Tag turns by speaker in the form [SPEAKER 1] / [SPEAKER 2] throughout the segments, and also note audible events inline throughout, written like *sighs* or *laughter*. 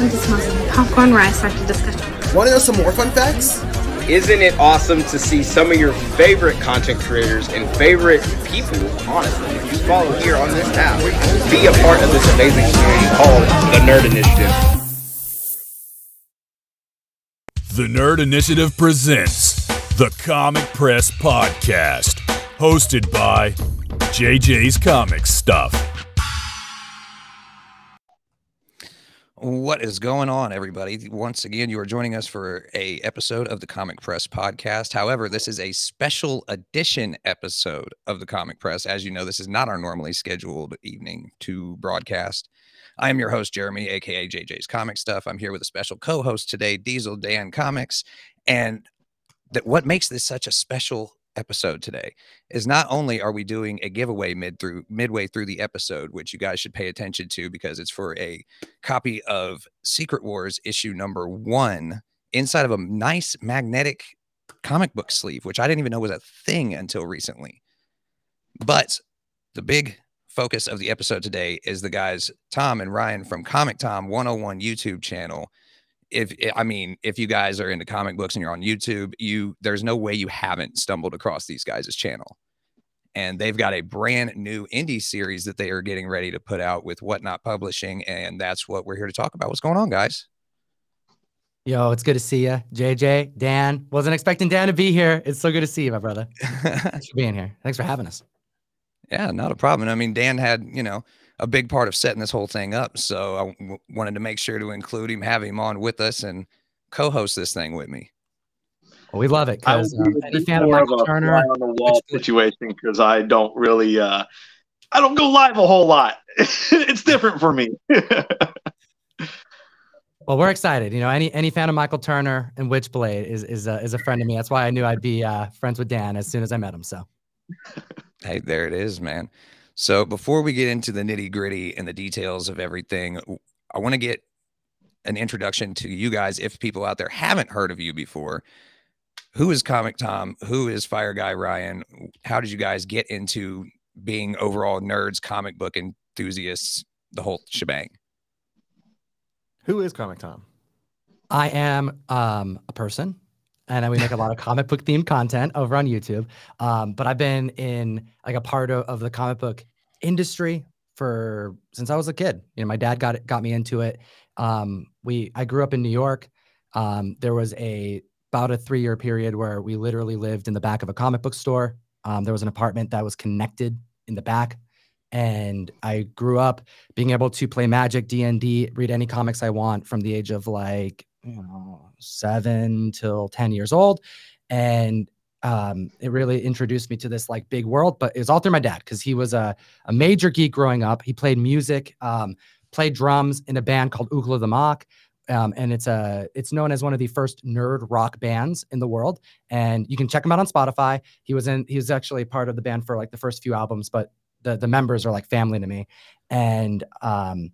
[SPEAKER 1] think it smells like popcorn rice after discussion.
[SPEAKER 2] Want to know some more fun facts?
[SPEAKER 3] Isn't it awesome to see some of your favorite content creators and favorite people, honestly, that you follow here on this app, be a part of this amazing community called the Nerd Initiative?
[SPEAKER 4] The Nerd Initiative presents the Comic Press Podcast, hosted by JJ's Comic Stuff.
[SPEAKER 5] What is going on, everybody? Once again, you are joining us for a episode of the Comic Press podcast. However, this is a special edition episode of the Comic Press. As you know, this is not our normally scheduled evening to broadcast. I am your host, Jeremy, aka JJ's Comic Stuff. I'm here with a special co-host today, Diesel Dan Comics, and that what makes this such a special episode today is not only are we doing a giveaway mid through midway through the episode which you guys should pay attention to because it's for a copy of secret wars issue number one inside of a nice magnetic comic book sleeve which i didn't even know was a thing until recently. But the big focus of the episode today is the guys tom and ryan from comic tom 101 youtube channel if eh, I mean, if you guys are into comic books and you're on YouTube, you there's no way you haven't stumbled across these guys' channel. And they've got a brand new indie series that they are getting ready to put out with Whatnot Publishing. And that's what we're here to talk about. What's going on, guys?
[SPEAKER 6] Yo, it's good to see you. JJ, Dan. Wasn't expecting Dan to be here. It's so good to see you, my brother. *laughs* Thanks for being here. Thanks for having us.
[SPEAKER 5] Yeah, not a problem. I mean, Dan had, you know, a big part of setting this whole thing up. So I w- wanted to make sure to include him, have him on with us, and co-host this thing with me.
[SPEAKER 6] Well, we love it
[SPEAKER 7] I would
[SPEAKER 6] because um,
[SPEAKER 7] a
[SPEAKER 6] any
[SPEAKER 7] bit
[SPEAKER 6] fan of Michael
[SPEAKER 7] a
[SPEAKER 6] Turner,
[SPEAKER 7] fly on the wall situation because I don't really, uh, I don't go live a whole lot. *laughs* it's different for me. *laughs*
[SPEAKER 6] well, we're excited. You know, any any fan of Michael Turner and Witchblade is is a, is a friend of me. That's why I knew I'd be uh, friends with Dan as soon as I met him. So
[SPEAKER 5] Hey, there it is, man. So before we get into the nitty gritty and the details of everything, I want to get an introduction to you guys. If people out there haven't heard of you before, who is Comic Tom? Who is Fire Guy Ryan? How did you guys get into being overall nerds, comic book enthusiasts, the whole shebang?
[SPEAKER 8] Who is Comic Tom?
[SPEAKER 6] I am um, a person, and we make a lot of comic book themed content over on YouTube. Um, but I've been in like a part of, of the comic book industry for since I was a kid. You know, my dad got got me into it. Um, we I grew up in New York. Um, there was a about a three year period where we literally lived in the back of a comic book store. Um, there was an apartment that was connected in the back, and I grew up being able to play Magic, D and D, read any comics I want from the age of like you know seven till ten years old, and um, it really introduced me to this like big world. But it was all through my dad because he was a a major geek growing up. He played music, um, played drums in a band called Ookla the Mok. Um, and it's a it's known as one of the first nerd rock bands in the world and you can check him out on spotify he was in he was actually part of the band for like the first few albums but the the members are like family to me and um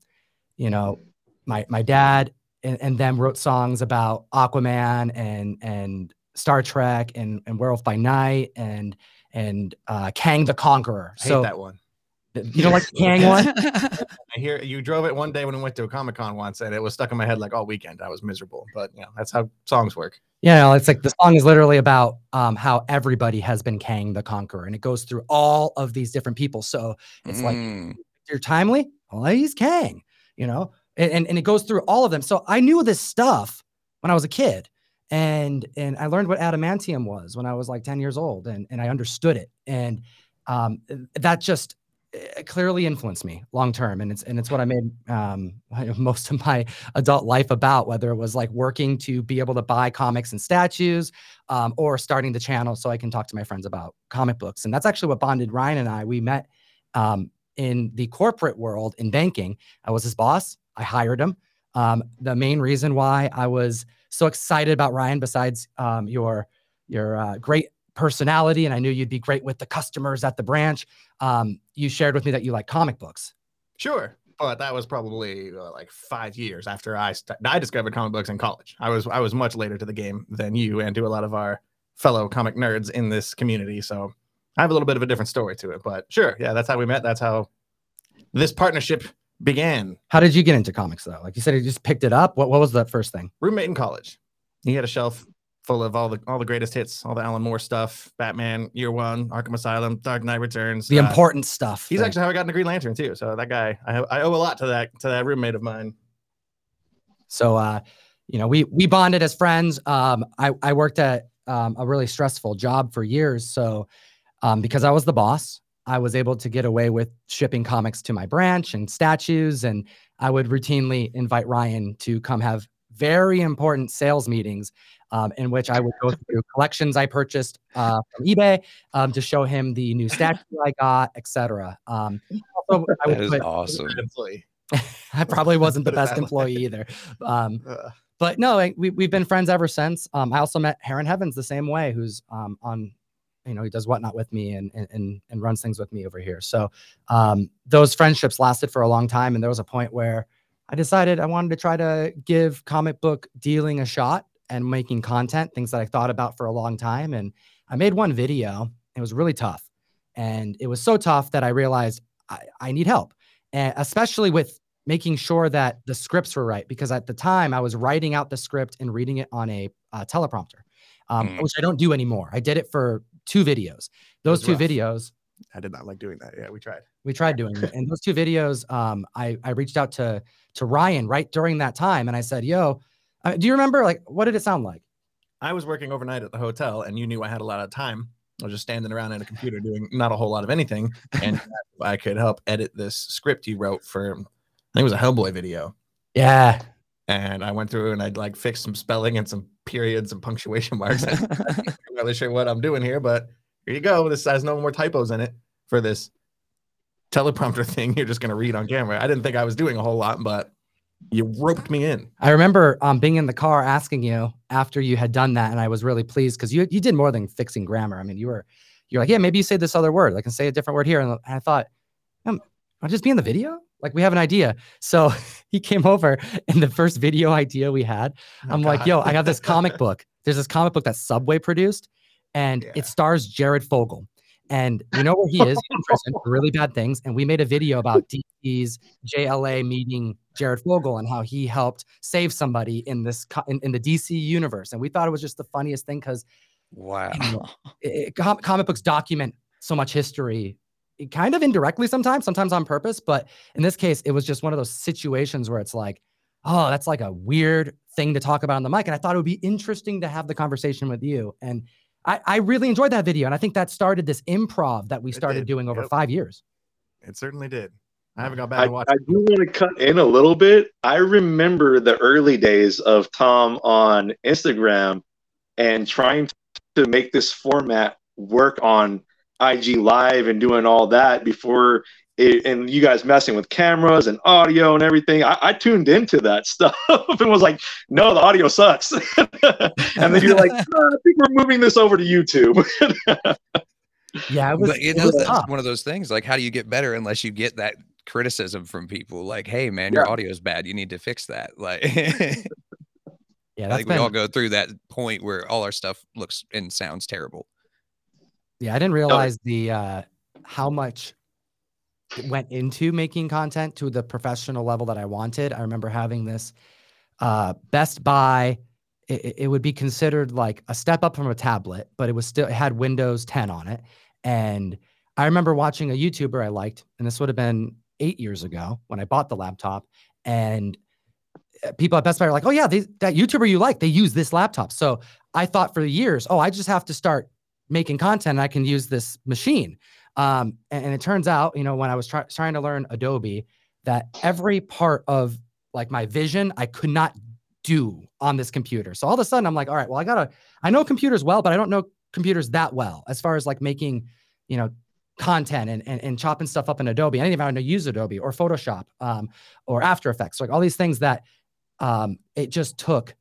[SPEAKER 6] you know my my dad and, and them wrote songs about aquaman and and star trek and and werewolf by night and and uh kang the conqueror
[SPEAKER 8] I hate
[SPEAKER 6] so
[SPEAKER 8] that one.
[SPEAKER 6] you don't like the kang one *laughs* *laughs*
[SPEAKER 8] I hear you drove it one day when we went to a Comic Con once, and it was stuck in my head like all weekend. I was miserable, but you know that's how songs work.
[SPEAKER 6] Yeah, no, it's like the song is literally about um, how everybody has been Kang the Conqueror, and it goes through all of these different people. So it's like
[SPEAKER 5] Mm,
[SPEAKER 6] you're timely. Well, he's Kang, you know, and, and and it goes through all of them. So I knew this stuff when I was a kid, and and I learned what adamantium was when I was like ten years old, and and I understood it, and um, that just uh, clearly influenced me long term, and it's and it's what I made um, *laughs* most of my adult life about. Whether it was like working to be able to buy comics and statues, um, or starting the channel so I can talk to my friends about comic books, and that's actually what bonded Ryan and I. We met um, in the corporate world in banking. I was his boss. I hired him. Um, the main reason why I was so excited about Ryan, besides um, your your uh, great personality, and I knew you'd be great with the customers at the branch. Um, you shared with me that you like comic books.
[SPEAKER 8] Sure, but that was probably uh, like five years after I st- I discovered comic books in college. I was I was much later to the game than you and to a lot of our fellow comic nerds in this community. So I have a little bit of a different story to it. But sure, yeah, that's how we met. That's how this partnership began
[SPEAKER 6] How did you get into comics though? Like you said, you just picked it up. What what was that first thing?
[SPEAKER 8] roommate in college. He had a shelf full of all the all the greatest hits, all the Alan Moore stuff, Batman, Year One, Arkham Asylum, Dark Knight Returns.
[SPEAKER 6] The
[SPEAKER 8] uh,
[SPEAKER 6] important stuff.
[SPEAKER 8] He's
[SPEAKER 6] that-
[SPEAKER 8] actually how I got into Green Lantern too. So that guy, I, I owe a lot to that to that roommate of mine.
[SPEAKER 6] So, uh, you know, we we bonded as friends. Um, I I worked at um, a really stressful job for years. So, um, because I was the boss, I was able to get away with shipping comics to my branch and statues, and I would routinely invite Ryan to come have very important sales meetings. Um, in which I would go *laughs* through collections I purchased uh, from eBay um, to show him the new statue I got, etc. Um, also, *laughs* I would
[SPEAKER 5] That is
[SPEAKER 6] put-
[SPEAKER 5] awesome. *laughs*
[SPEAKER 6] I probably wasn't the best employee either. Um, but no, like, we we've been friends ever since. Um, I also met Heron Heavens the same way, who's um on, you know, he does whatnot with me and and and, runs things with me over here. So um, those friendships lasted for a long time, and there was a point where I decided I wanted to try to give comic book dealing a shot and making content, things that I thought about for a long time. And I made one video. It was really tough, and it was so tough that I realized I, I need help, and especially with making sure that the scripts were right because at the time I was writing out the script and reading it on a uh, teleprompter, um,
[SPEAKER 5] Mm.
[SPEAKER 6] which I don't do anymore. I did it for two videos. Those two
[SPEAKER 8] rough.
[SPEAKER 6] videos
[SPEAKER 8] I did not like doing that. Yeah, we tried.
[SPEAKER 6] we tried doing it. And those two videos, um, I I reached out to to Ryan right during that time, and I said, "Yo, uh, do you remember like what did it sound like?"
[SPEAKER 8] I was working overnight at the hotel, and you knew I had a lot of time. I was just standing around at a computer doing not a whole lot of anything, and *laughs* I could help edit this script you wrote for. I think it was a Hellboy video,
[SPEAKER 6] Yeah,
[SPEAKER 8] and I went through and I'd like fix some spelling and some periods and punctuation marks. *laughs* I'm *laughs* not really sure what I'm doing here, but here you go. This has no more typos in it for this teleprompter *laughs* thing. You're just gonna read on camera. I didn't think I was doing a whole lot, but you roped me in.
[SPEAKER 6] I remember um, being in the car asking you after you had done that, and I was really pleased because you you did more than fixing grammar. I mean, you were you're like, yeah, maybe you say this other word. I can say a different word here, and I thought, um, I'll just be in the video. Like we have an idea. So *laughs* he came over, and the first video idea we had,
[SPEAKER 8] Oh,
[SPEAKER 6] I'm like, yo, I have this comic *laughs* book. There's this comic book that Subway produced, and
[SPEAKER 8] Yeah.
[SPEAKER 6] it stars Jared Fogle. And you know where he is in prison for *laughs* really bad things. And we made a video about DC's JLA meeting Jared Fogle and how he helped save somebody in this co- in, in the DC universe. And we thought it was just the funniest thing because
[SPEAKER 5] Wow.
[SPEAKER 6] com- comic books document so much history, it kind of indirectly sometimes, sometimes on purpose. But in this case, it was just one of those situations where it's like, oh, that's like a weird thing to talk about on the mic. And I thought it would be interesting to have the conversation with you. And I, I really enjoyed that video. And I think that started this improv that we started doing over
[SPEAKER 8] yep.
[SPEAKER 6] five years.
[SPEAKER 8] It certainly did. I haven't got back
[SPEAKER 7] I,
[SPEAKER 8] and watched.
[SPEAKER 7] I do want to cut in a little bit. I remember the early days of Tom on Instagram and trying to make this format work on IG Live and doing all that before it, and you guys messing with cameras and audio and everything. I, I tuned into that *laughs* stuff and was like, no, the audio sucks. *laughs* and then you're like, *laughs* "No, I think we're moving this over to YouTube.
[SPEAKER 6] Yeah, it was,
[SPEAKER 5] But you
[SPEAKER 6] it
[SPEAKER 5] know,
[SPEAKER 6] was
[SPEAKER 5] that's
[SPEAKER 6] tough.
[SPEAKER 5] one of those things. Like, how do you get better unless you get that criticism from people? Like, hey, man, your audio is bad. You need to fix that. Like,
[SPEAKER 6] Yeah, that's
[SPEAKER 5] think we all go through that point where all our stuff looks and sounds terrible.
[SPEAKER 6] Yeah, I didn't realize the uh how much it went into making content to the professional level that I wanted. I remember having this uh Best Buy it, it- it would be considered like a step up from a tablet, but it was still it had Windows 10 on it. And I remember watching a YouTuber I liked, and this would have been eight years ago when I bought the laptop. And uh, people at Best Buy are like, "Oh yeah, they, that YouTuber you like, they use this laptop." So I thought for years, "Oh, I just have to start making content. I can use this machine." Um, and, and it turns out, you know, when I was try- trying to learn Adobe, that every part of like my vision I could not do on this computer. So all of a sudden, I'm like, "All right, well, I gotta. I know computers well, but I don't know computers that well as far as like making, you know." content and, and and chopping stuff up in Adobe. I didn't even know to use Adobe or Photoshop um, or After Effects, like all these things that um, it just took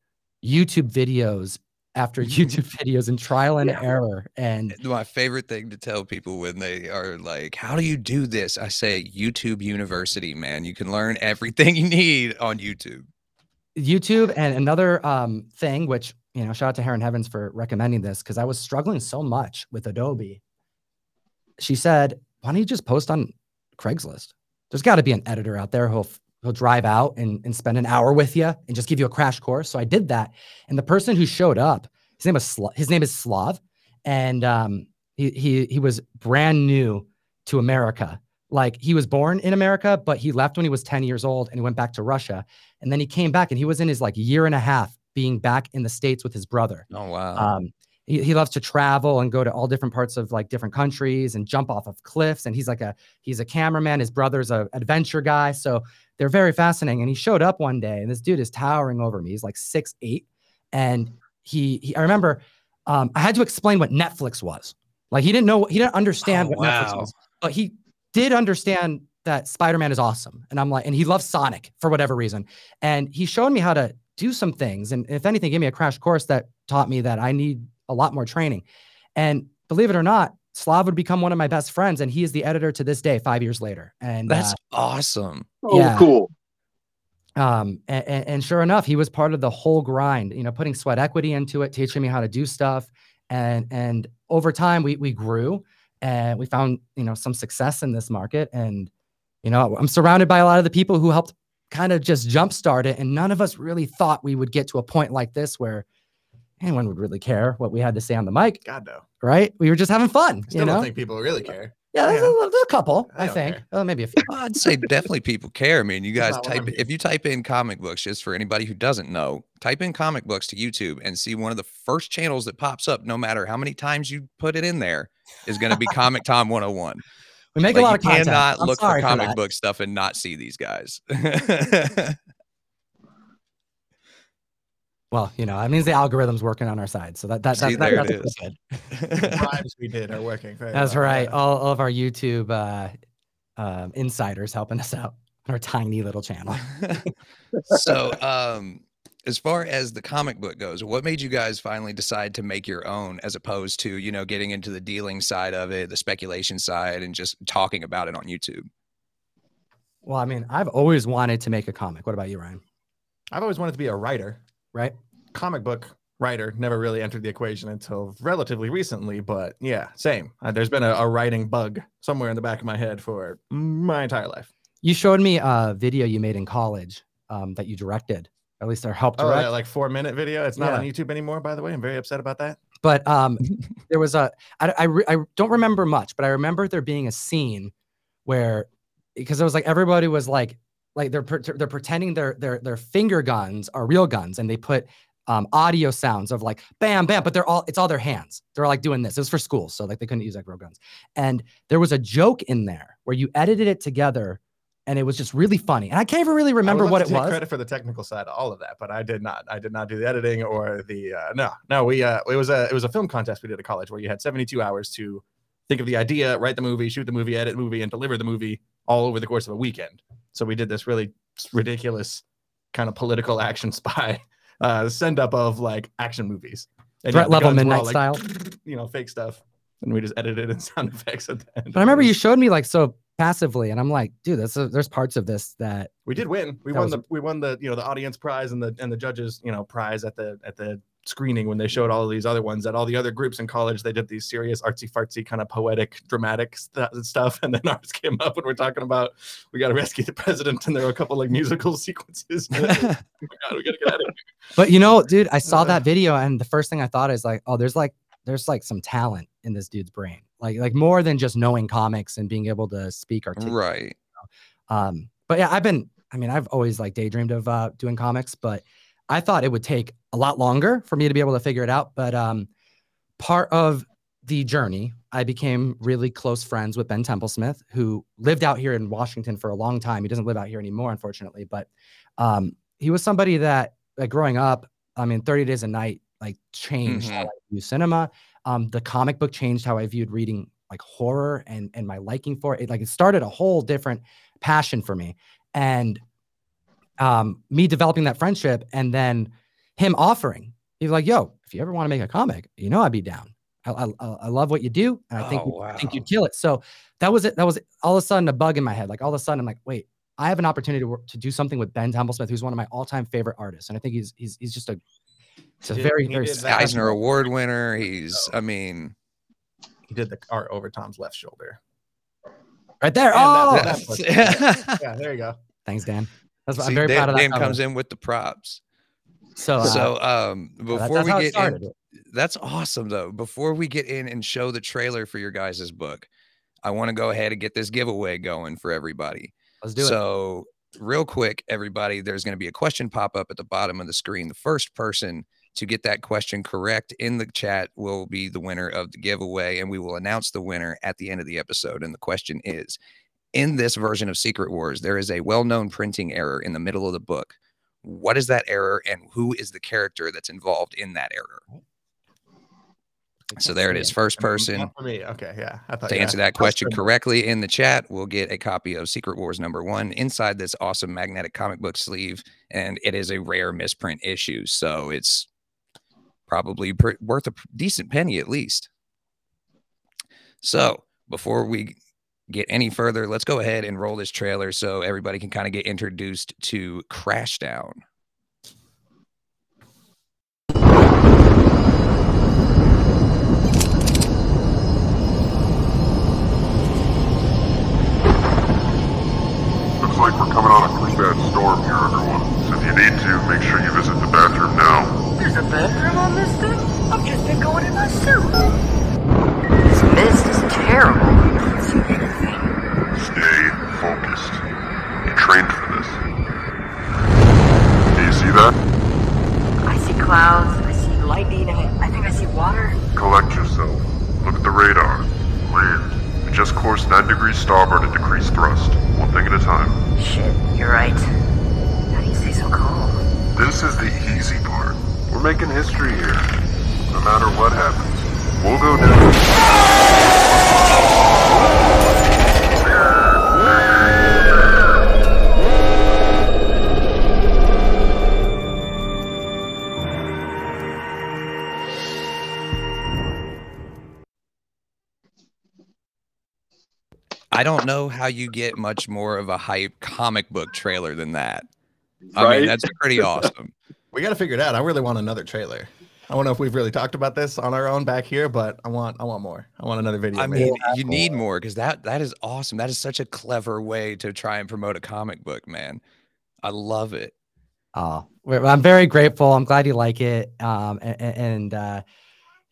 [SPEAKER 6] YouTube videos after *laughs* YouTube videos and trial and error. And
[SPEAKER 5] My favorite thing to tell people when they are like, How do you do this? I say, YouTube University, man. You can learn everything you need on YouTube.
[SPEAKER 6] YouTube and another um, thing, which you know, shout out to Heron Heavens for recommending this because I was struggling so much with Adobe. She said, "Why don't you just post on Craigslist?" there's got to be an editor out there who'll he'll drive out and, and spend an hour with you and just give you a crash course. So I did that. And the person who showed up, his name was Sla- his name is Slav, and um, he he he was brand new to America. Like he was born in America, but he left when he was 10 years old and he went back to Russia. And then he came back and he was in his like year and a half being back in the States with his brother.
[SPEAKER 5] Oh wow.
[SPEAKER 6] Um, he, he loves to travel and go to all different parts of like different countries and jump off of cliffs. And he's like a he's a cameraman. His brother's a adventure guy, so they're very fascinating. And he showed up one day, and this dude is towering over me. He's like six eight, and he, he I remember um, I had to explain what Netflix was. Like he didn't know he didn't understand
[SPEAKER 5] Oh,
[SPEAKER 6] what Netflix was, but he did understand that Spider-Man is awesome. And I'm like, and he loves Sonic for whatever reason. And he showed me how to do some things. And if anything, gave me a crash course that taught me that I need a lot more training. And believe it or not, Slav would become one of my best friends, and he is the editor to this day, five years later. And
[SPEAKER 5] That's
[SPEAKER 6] uh,
[SPEAKER 5] awesome.
[SPEAKER 7] Oh,
[SPEAKER 6] Yeah.
[SPEAKER 7] cool.
[SPEAKER 6] um, and, and sure enough, he was part of the whole grind. You know, putting sweat equity into it, teaching me how to do stuff, and and over time we we grew, and we found you know some success in this market. And you know, I'm surrounded by a lot of the people who helped kind of just jumpstart it, and none of us really thought we would get to a point like this where anyone would really care what we had to say on the mic,
[SPEAKER 8] God no.
[SPEAKER 6] right? We were just having fun,
[SPEAKER 8] I still
[SPEAKER 6] you know.
[SPEAKER 8] don't think people really care.
[SPEAKER 6] yeah, there's,
[SPEAKER 8] yeah.
[SPEAKER 6] A, there's a couple,
[SPEAKER 8] I
[SPEAKER 6] I, think,
[SPEAKER 8] care.
[SPEAKER 6] uh, maybe a few.
[SPEAKER 5] I'd say definitely people care. I mean, you guys type
[SPEAKER 8] I'm
[SPEAKER 5] if you type in comic books, just for anybody who doesn't know, type in comic books to YouTube and see one of the first channels that pops up, no matter how many times you put it in there, is going to be Comic Tom 101.
[SPEAKER 6] We make
[SPEAKER 5] Like,
[SPEAKER 6] a lot
[SPEAKER 5] you
[SPEAKER 6] of content.
[SPEAKER 5] cannot
[SPEAKER 6] I'm
[SPEAKER 5] look for comic
[SPEAKER 6] that.
[SPEAKER 5] book stuff and not see these guys. *laughs*
[SPEAKER 6] Well, you know, that means the algorithm's working on our side. So that that,
[SPEAKER 5] See,
[SPEAKER 6] that, that
[SPEAKER 5] there it
[SPEAKER 6] that's
[SPEAKER 5] is.
[SPEAKER 6] good. *laughs*
[SPEAKER 8] The bribes we did are working. Very
[SPEAKER 6] That's
[SPEAKER 8] well,
[SPEAKER 6] right. All, all of our YouTube uh, um, insiders helping us out on our tiny little channel. *laughs*
[SPEAKER 5] so, um, as far as the comic book goes, what made you guys finally decide to make your own as opposed to, you know, getting into the dealing side of it, the speculation side, and just talking about it on YouTube?
[SPEAKER 6] Well, I mean, I've always wanted to make a comic. What about you, Ryan?
[SPEAKER 8] I've always wanted to be a writer.
[SPEAKER 6] Right?
[SPEAKER 8] Comic book writer never really entered the equation until relatively recently. But yeah, same. Uh, there's been a, a writing bug somewhere in the back of my head for my entire life.
[SPEAKER 6] You showed me a video you made in college um, that you directed, at least or helped
[SPEAKER 8] Oh,
[SPEAKER 6] direct.
[SPEAKER 8] that like four minute video. It's not
[SPEAKER 6] Yeah.
[SPEAKER 8] on YouTube anymore, by the way. I'm very upset about that.
[SPEAKER 6] but um, *laughs* there was a I, I, re- I don't remember much, but I remember there being a scene where because it was like everybody was like like they're they're pretending their their their finger guns are real guns and they put um, audio sounds of like bam bam but they're all it's all their hands they're like doing this it was for school so like they couldn't use like real guns and there was a joke in there where you edited it together and it was just really funny and i can't even really remember what it
[SPEAKER 8] take
[SPEAKER 6] was
[SPEAKER 8] Credit for the technical side of all of that, but I did not. I did not do the editing or the uh, no, no. We uh, it was a it was a film contest we did at college where you had 72 hours to think of the idea, write the movie, shoot the movie, edit the movie, and deliver the movie all over the course of a weekend. So we did this really ridiculous kind of political *laughs* action spy uh, send up of like action movies. And,
[SPEAKER 6] threat level midnight
[SPEAKER 8] all, like,
[SPEAKER 6] style *sniffs*
[SPEAKER 8] You know, fake stuff, and we just edited in *laughs* sound effects at the end.
[SPEAKER 6] but i remember you showed me like so passively and i'm like dude that's a, there's parts of this that
[SPEAKER 8] We did win. We won
[SPEAKER 6] was
[SPEAKER 8] the we won the you know the audience prize and the and the judges you know prize at the at the screening when they showed all of these other ones that all the other groups in college they did these serious artsy fartsy kind of poetic dramatic st- stuff and then *laughs* ours came up and we're talking about we got to rescue the president and there were a couple like musical *laughs* sequences. *laughs* oh my god, we gotta get out of here.
[SPEAKER 6] But you know, dude, I saw
[SPEAKER 8] Uh.
[SPEAKER 6] that video and the first thing I thought is like, oh, there's like there's like some talent in this dude's brain. Like like more than just knowing comics and being able to speak articulate.
[SPEAKER 5] Right.
[SPEAKER 6] Um, but yeah, I've been I mean, I've always like daydreamed of uh doing comics, but I thought it would take a lot longer for me to be able to figure it out. But um part of the journey, I became really close friends with Ben Templesmith, who lived out here in Washington for a long time. He doesn't live out here anymore, unfortunately, but um, he was somebody that, like, growing up, I mean, 30 Days of Night, like, changed how I view cinema. Um, the comic book changed how I viewed reading, like, horror and and my liking for it. Like, it started a whole different passion for me, and um, me developing that friendship, and then him offering. He's like, "Yo, if you ever want to make a comic, you know I'd be down. I, I, I love what you do, and I think
[SPEAKER 5] Oh,
[SPEAKER 6] you- I think you'd kill it." So that was it. That was all of a sudden a bug in my head. Like all of a sudden, I'm like, "Wait, I have an opportunity to work, to do something with Ben Templesmith, who's one of my all-time favorite artists, and I think he's he's he's just a it's a
[SPEAKER 8] He did-
[SPEAKER 6] very
[SPEAKER 8] he
[SPEAKER 6] very.
[SPEAKER 5] Eisner Award winner. He's, I mean,
[SPEAKER 8] He did the art over Tom's left shoulder.
[SPEAKER 6] Right there.
[SPEAKER 8] And
[SPEAKER 6] Oh,
[SPEAKER 8] that-
[SPEAKER 5] That's- *laughs*
[SPEAKER 8] Yeah, there you go.
[SPEAKER 6] thanks, Dan. That's I'm
[SPEAKER 5] See,
[SPEAKER 6] very
[SPEAKER 5] Dan,
[SPEAKER 6] proud of that.
[SPEAKER 5] Dan comes in with the props.
[SPEAKER 6] So, uh,
[SPEAKER 5] so um before we get in, that's awesome though. Before we get in and show the trailer for your guys' book, I want to go ahead and get this giveaway going for everybody.
[SPEAKER 6] Let's do it.
[SPEAKER 5] so, real quick, everybody, there's going to be a question pop up at the bottom of the screen. The first person to get that question correct in the chat will be the winner of the giveaway, and we will announce the winner at the end of the episode. And the question is In this version of Secret Wars, there is a well known printing error in the middle of the book. What is that error, and who is the character that's involved in that error? So, there it is. First person
[SPEAKER 8] me. Okay, yeah. I thought
[SPEAKER 5] to answer that question correctly in the chat, we'll get a copy of Secret Wars number one inside this awesome magnetic comic book sleeve. And it is a rare misprint issue. So it's probably pr- worth a decent penny at least. So before we get any further, let's go ahead and roll this trailer so everybody can kind of get introduced to Crashdown.
[SPEAKER 9] Looks like we're coming on a pretty bad storm here, everyone. So if you need to, make sure you visit the bathroom now.
[SPEAKER 10] There's a bathroom on this thing? I've just been going in my suit. This mist is terrible.
[SPEAKER 5] Don't know how you get much more of a hype comic book trailer than that. I mean, that's pretty awesome. *laughs*
[SPEAKER 8] We got to figure it out. I really want another trailer. I don't know if we've really talked about this on our own back here, but I want I want more. I want another video.
[SPEAKER 5] I
[SPEAKER 8] made.
[SPEAKER 5] mean, you need more because that that is awesome. That is such a clever way to try and promote a comic book, man. I love it.
[SPEAKER 6] Oh, I'm very grateful. I'm glad you like it. Um, and, and uh,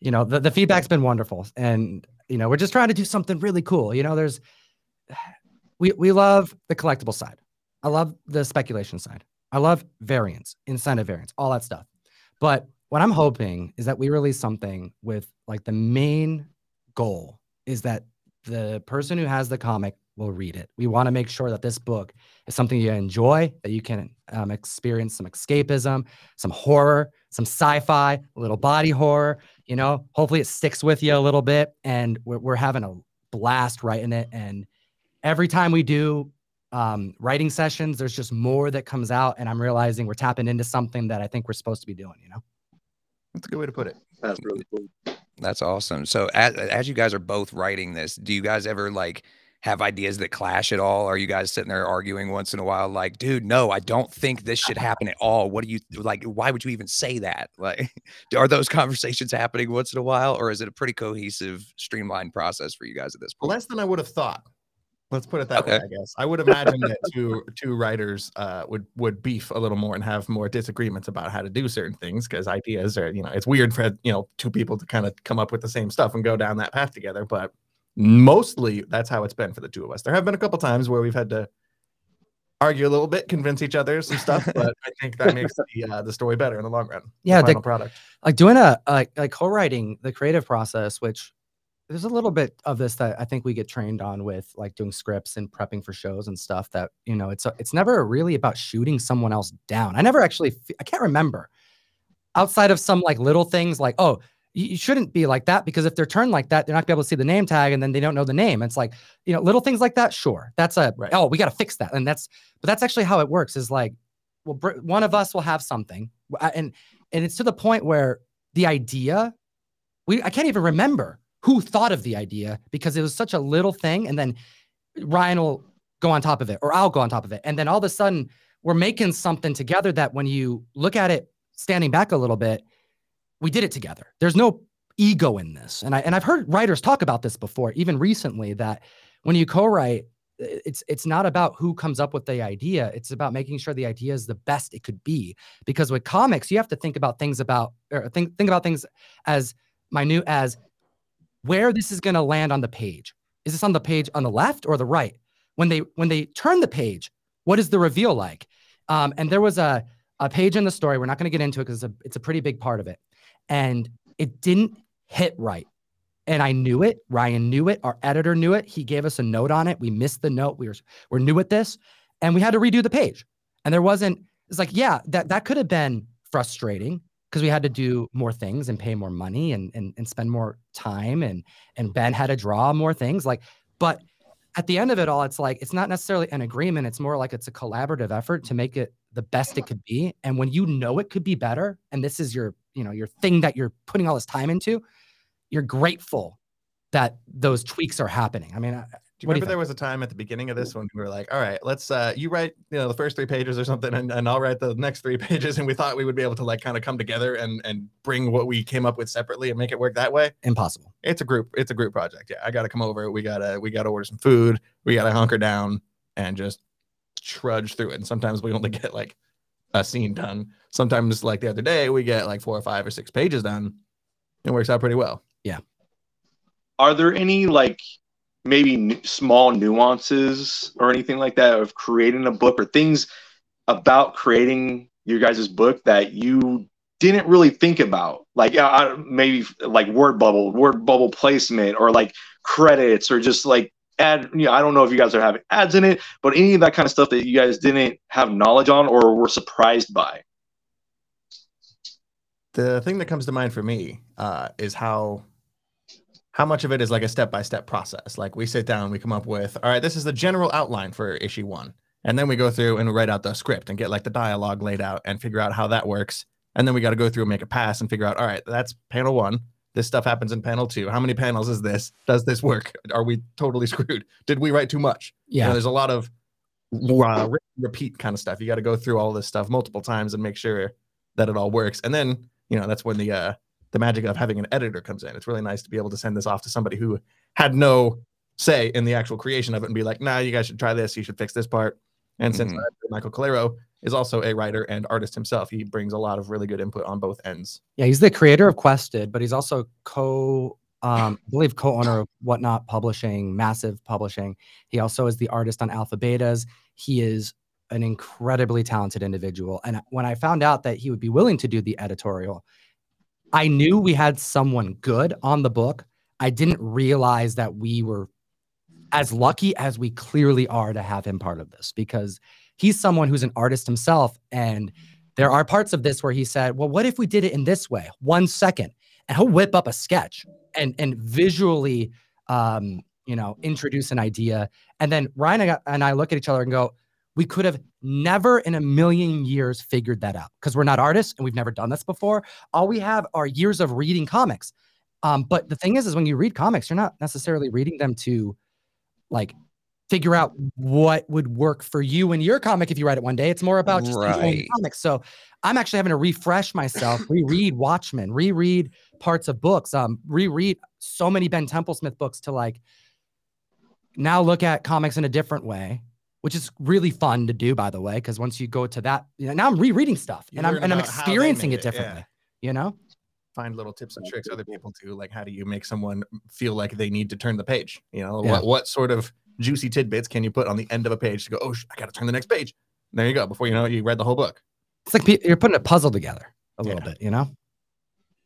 [SPEAKER 6] you know, the, the feedback's been wonderful. And, you know, we're just trying to do something really cool. You know, there's, *sighs* we, we love the collectible side. I love the speculation side. I love variants, incentive variants, all that stuff. But what I'm hoping is that we release something with like the main goal is that the person who has the comic will read it. We want to make sure that this book is something you enjoy, that you can um, experience some escapism, some horror, some sci-fi, a little body horror. You know, hopefully it sticks with you a little bit, and we're, we're having a blast writing it. And every time we do um, writing sessions, there's just more that comes out, and I'm realizing we're tapping into something that I think we're supposed to be doing. You know.
[SPEAKER 8] that's a good way to put it.
[SPEAKER 7] That's really cool.
[SPEAKER 5] That's awesome. So as as you guys are both writing this, do you guys ever like have ideas that clash at all? Are you guys sitting there arguing once in a while, like, dude, no, I don't think this should happen at all. What do you like? Why would you even say that? *laughs* Like, are those conversations happening once in a while, or is it a pretty cohesive, streamlined process for you guys at this point?
[SPEAKER 8] Less than I would have thought. Let's put it that way. I guess I would imagine that two *laughs* two writers uh, would would beef a little more and have more disagreements about how to do certain things because ideas are you know it's weird for you know two people to kind of come up with the same stuff and go down that path together. But mostly that's how it's been for the two of us. There have been a couple times where we've had to argue a little bit, convince each other some stuff, *laughs* but I think that makes the uh, the story better in the long run.
[SPEAKER 6] Yeah, the-
[SPEAKER 8] final product.
[SPEAKER 6] like doing a like like co-writing the creative process which there's a little bit of this that i think we get trained on with like doing scripts and prepping for shows and stuff that you know it's a, it's never really about shooting someone else down. I never actually fe- i can't remember outside of some like little things like oh you, you shouldn't be like that because if they're turned like that they're not gonna be able to see the name tag and then they don't know the name. It's like you know little things like that sure. That's a
[SPEAKER 8] Right.
[SPEAKER 6] oh we got to fix that. And that's but that's actually how it works is like well br- one of us will have something and and it's to the point where the idea we I can't even remember who thought of the idea because it was such a little thing and then Ryan will go on top of it or I'll go on top of it. And then all of a sudden we're making something together that when you look at it standing back a little bit we did it together. There's no ego in this. And I and I've heard writers talk about this before even recently that when you co-write it's it's not about who comes up with the idea. It's about making sure the idea is the best it could be. Because with comics you have to think about things about or think think about things as minute as where this is going to land on the page is this on the page on the left or the right when they when they turn the page what is the reveal like um, and there was a a page in the story we're not going to get into it because it's a, it's a pretty big part of it and it didn't hit right and I knew it. Ryan knew it. Our editor knew it. He gave us a note on it. We missed the note. We were we're new at this, and we had to redo the page. And there wasn't. It's like yeah, that that could have been frustrating because we had to do more things and pay more money and and and spend more time and and Ben had to draw more things like. But at the end of it all, it's like it's not necessarily an agreement. It's more like it's a collaborative effort to make it the best it could be. And when you know it could be better, and this is your you know your thing that you're putting all this time into you're grateful that those tweaks are happening. I mean,
[SPEAKER 8] do you remember there was a time at the beginning of this when we were like, all right, let's uh you write, you know, the first three pages or something and, and I'll write the next three *laughs* pages and we thought we would be able to like kind of come together and and bring what we came up with separately and make it work that way.
[SPEAKER 6] Impossible.
[SPEAKER 8] It's a group, it's a group project. Yeah. I gotta come over. We gotta we gotta order some food, we gotta hunker down and just trudge through it. And sometimes we only *laughs* get like a scene done. Sometimes like the other day we get like four or five or six pages done. It works out pretty well.
[SPEAKER 6] Yeah.
[SPEAKER 7] Are there any like maybe n- small nuances or anything like that of creating a book or things about creating your guys' book that you didn't really think about. Like uh, maybe like word bubble word bubble placement or like credits or just like ad you know i don't know if you guys are having ads in it but any of that kind of stuff that you guys didn't have knowledge on or were surprised by.
[SPEAKER 8] The thing that comes to mind for me uh, is how how much of it is like a step by step process? Like we sit down, we come up with, all right, this is the general outline for issue one. And then we go through and write out the script and get like the dialogue laid out and figure out how that works. And then we got to go through and make a pass and figure out, all right, that's panel one. This stuff happens in panel two. How many panels is this? Does this work? Are we totally *laughs* screwed? Did we write too much?
[SPEAKER 6] Yeah.
[SPEAKER 8] You know, there's a lot of uh, repeat kind of stuff. You got to go through all this stuff multiple times and make sure that it all works. And then, you know, that's when the uh, the magic of having an editor comes in. It's really nice to be able to send this off to somebody who had no say in the actual creation of it and be like, nah, you guys should try this. You should fix this part. And since
[SPEAKER 5] Mm-hmm.
[SPEAKER 8] Michael Calero is also a writer and artist himself, he brings a lot of really good input on both ends.
[SPEAKER 6] Yeah, he's the creator of Quested, but he's also co um, I believe co-owner of Whatnot Publishing, massive publishing. He also is the artist on Alpha Betas. He is an incredibly talented individual. And when I found out that he would be willing to do the editorial, I knew we had someone good on the book. I didn't realize that we were as lucky as we clearly are to have him part of this because he's someone who's an artist himself. And there are parts of this where he said, Well, what if we did it in this way? One second. And he'll whip up a sketch and and visually um, you know, introduce an idea. And then Ryan and I- and I look at each other and go, we could have never in a million years figured that out because we're not artists and we've never done this before. All we have are years of reading comics. Um, but the thing is, is when you read comics, you're not necessarily reading them to like figure out what would work for you in your comic if you write it one day. It's more about just enjoying comics. So I'm actually having to refresh myself, reread Watchmen, reread parts of books, um, reread so many Ben Templesmith books to like now look at comics in a different way, which is really fun to do, by the way, because once you go to that, you know, now I'm rereading stuff
[SPEAKER 8] You
[SPEAKER 6] and I'm and I'm
[SPEAKER 8] about how they
[SPEAKER 6] experiencing
[SPEAKER 8] made
[SPEAKER 6] it
[SPEAKER 8] it, yeah.
[SPEAKER 6] differently. You know?
[SPEAKER 8] Find little tips and tricks other people do. Like, how do you make someone feel like they need to turn the page? You know,
[SPEAKER 6] Yeah.
[SPEAKER 8] what, what sort of juicy tidbits can you put on the end of a page to go, oh, sh- I got to turn the next page? And there you go. Before you know it, you read the whole book.
[SPEAKER 6] It's like you're putting a puzzle together a little
[SPEAKER 8] Yeah.
[SPEAKER 6] bit, you know?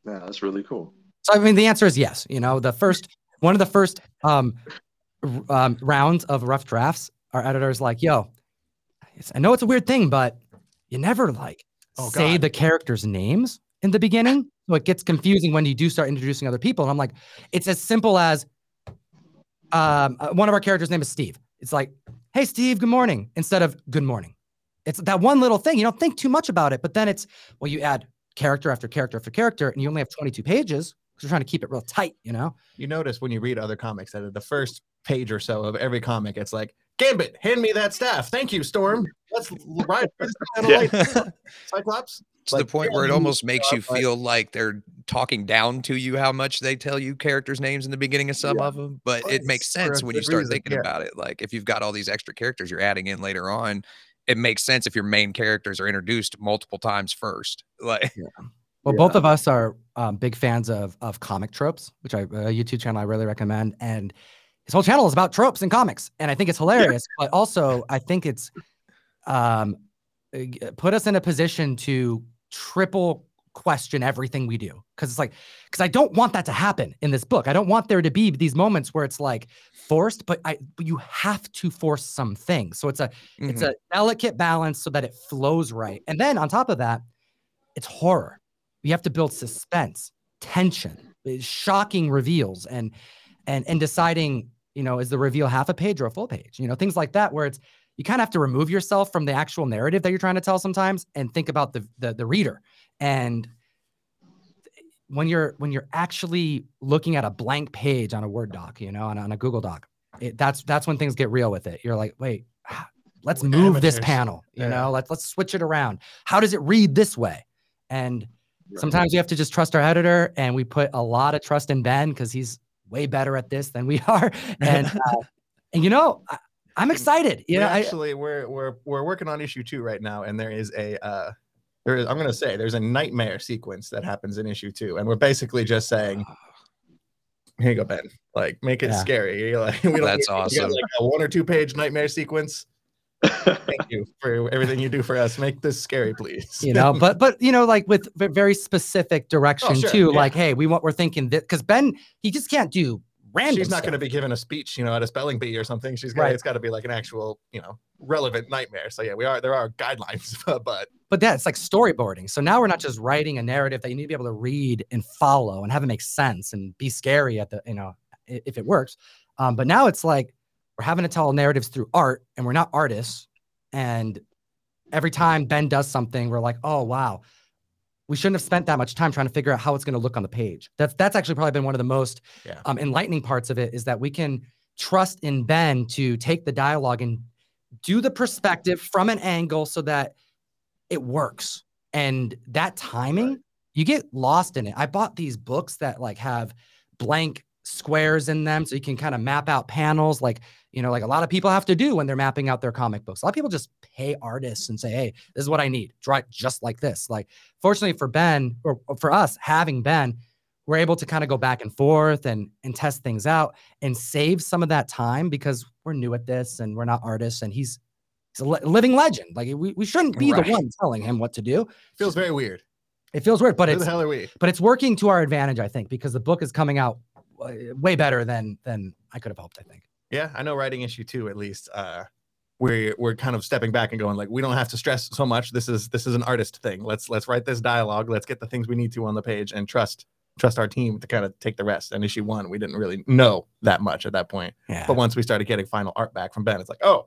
[SPEAKER 7] Yeah, that's really cool.
[SPEAKER 6] So I mean, the answer is yes. You know, the first one of the first um, r- um, rounds of rough drafts, our editor's like, "Yo, I know it's a weird thing, but you never like
[SPEAKER 8] Oh,
[SPEAKER 6] say
[SPEAKER 8] God.
[SPEAKER 6] the characters' names in the beginning, so it gets confusing when you do start introducing other people." And I'm like, "It's as simple as um, uh, one of our characters' name is Steve. It's like, hey, Steve, good morning,' instead of good morning. It's that one little thing. You don't think too much about it, but then it's well, you add character after character after character, and you only have 22 pages because we're trying to keep it real tight, you know?
[SPEAKER 8] You notice when you read other comics that at the first page or so of every comic, it's like, Gambit, hand me that staff. Thank you, Storm. let's ride through this thing at a
[SPEAKER 7] Yeah.
[SPEAKER 8] light. *laughs* Cyclops.
[SPEAKER 5] to the point where it almost makes you feel like they're talking down to you how much they tell you characters names in the beginning of some
[SPEAKER 8] Yeah.
[SPEAKER 5] of them but
[SPEAKER 8] But
[SPEAKER 5] it makes
[SPEAKER 8] it's for a
[SPEAKER 5] sense when you start
[SPEAKER 8] reason,
[SPEAKER 5] thinking
[SPEAKER 8] yeah.
[SPEAKER 5] about it like if you've got all these extra characters you're adding in later on it makes sense if your main characters are introduced multiple times first *laughs* like
[SPEAKER 6] Well, both of us are um, big fans of of comic tropes, which I a YouTube channel I really recommend. And his whole channel is about tropes and comics, and I think it's hilarious. But also, I think it's um, uh, put us in a position to triple question everything we do because it's like because I don't want that to happen in this book. I don't want there to be these moments where it's like forced, but I but you have to force some things. So it's a it's
[SPEAKER 5] Mhm.
[SPEAKER 6] a delicate balance so that it flows right. And then on top of that, it's horror. You have to build suspense, tension, uh, shocking reveals, and and and deciding, you know, is the reveal half a page or a full page? You know, things like that, where it's you kind of have to remove yourself from the actual narrative that you're trying to tell sometimes, and think about the the, the reader. And when you're when you're actually looking at a blank page on a Word doc, you know, on, on a Google Doc, it, that's that's when things get real with it. You're like, wait, ah, let's
[SPEAKER 8] We're
[SPEAKER 6] move this panel. You
[SPEAKER 8] Yeah.
[SPEAKER 6] know, let's let's switch it around. How does it read this way? And sometimes we have to just trust our editor, and we put a lot of trust in Ben because he's way better at this than we *laughs* are. And uh, and you know, I, I'm excited. You
[SPEAKER 8] we
[SPEAKER 6] know, I,
[SPEAKER 8] actually we're we're we're working on issue two right now, and there is a uh there is I'm gonna say there's a nightmare sequence that happens in issue two, and we're basically just saying, *sighs* here you go, Ben. Like make it
[SPEAKER 6] Yeah.
[SPEAKER 8] scary. *laughs* You're like, we don't
[SPEAKER 5] That's
[SPEAKER 8] we don't get,
[SPEAKER 5] awesome.
[SPEAKER 8] Like a one or two page nightmare sequence. Thank you for everything you do for us. Make this scary, please.
[SPEAKER 6] you know but but you know like with very specific direction
[SPEAKER 8] sure,
[SPEAKER 6] too
[SPEAKER 8] yeah.
[SPEAKER 6] like hey we want we're thinking that because ben he just can't do random
[SPEAKER 8] She's not going to be given a speech, you know, at a spelling bee or something. She's got
[SPEAKER 6] Right.
[SPEAKER 8] it's got to be like an actual, you know, relevant nightmare. So yeah, we are there are guidelines, *laughs* but
[SPEAKER 6] but that's like storyboarding so now we're not just writing a narrative that you need to be able to read and follow and have it make sense and be scary at the you know if it works um, but now it's like we're having to tell narratives through art and we're not artists and every time ben does something we're like oh wow we shouldn't have spent that much time trying to figure out how it's going to look on the page that's that's actually probably been one of the most
[SPEAKER 8] Yeah.
[SPEAKER 6] um, enlightening parts of it is that we can trust in ben to take the dialogue and do the perspective from an angle so that it works. And that timing, you get lost in it. I bought these books that like have blank squares in them so you can kind of map out panels like you know like a lot of people have to do when they're mapping out their comic books a lot of people just pay artists and say hey this is what i need draw it just like this like fortunately for ben or or for us having ben we're able to kind of go back and forth and and test things out and save some of that time because we're new at this and we're not artists and he's he's a living legend like we, we shouldn't be
[SPEAKER 5] Right.
[SPEAKER 6] the one telling him what to do
[SPEAKER 8] feels very weird.
[SPEAKER 6] it feels weird but
[SPEAKER 8] Who
[SPEAKER 6] it's
[SPEAKER 8] the hell are we?
[SPEAKER 6] but it's working to our advantage i think because the book is coming out way better than than i could have hoped i think
[SPEAKER 8] Yeah, I know writing issue two at least. Uh we're we're kind of stepping back and going like we don't have to stress so much. This is this is an artist thing. Let's let's write this dialogue. Let's get the things we need to on the page and trust trust our team to kind of take the rest. And issue one, we didn't really know that much at that point.
[SPEAKER 6] yeah
[SPEAKER 8] But once we started getting final art back from Ben, it's like, oh,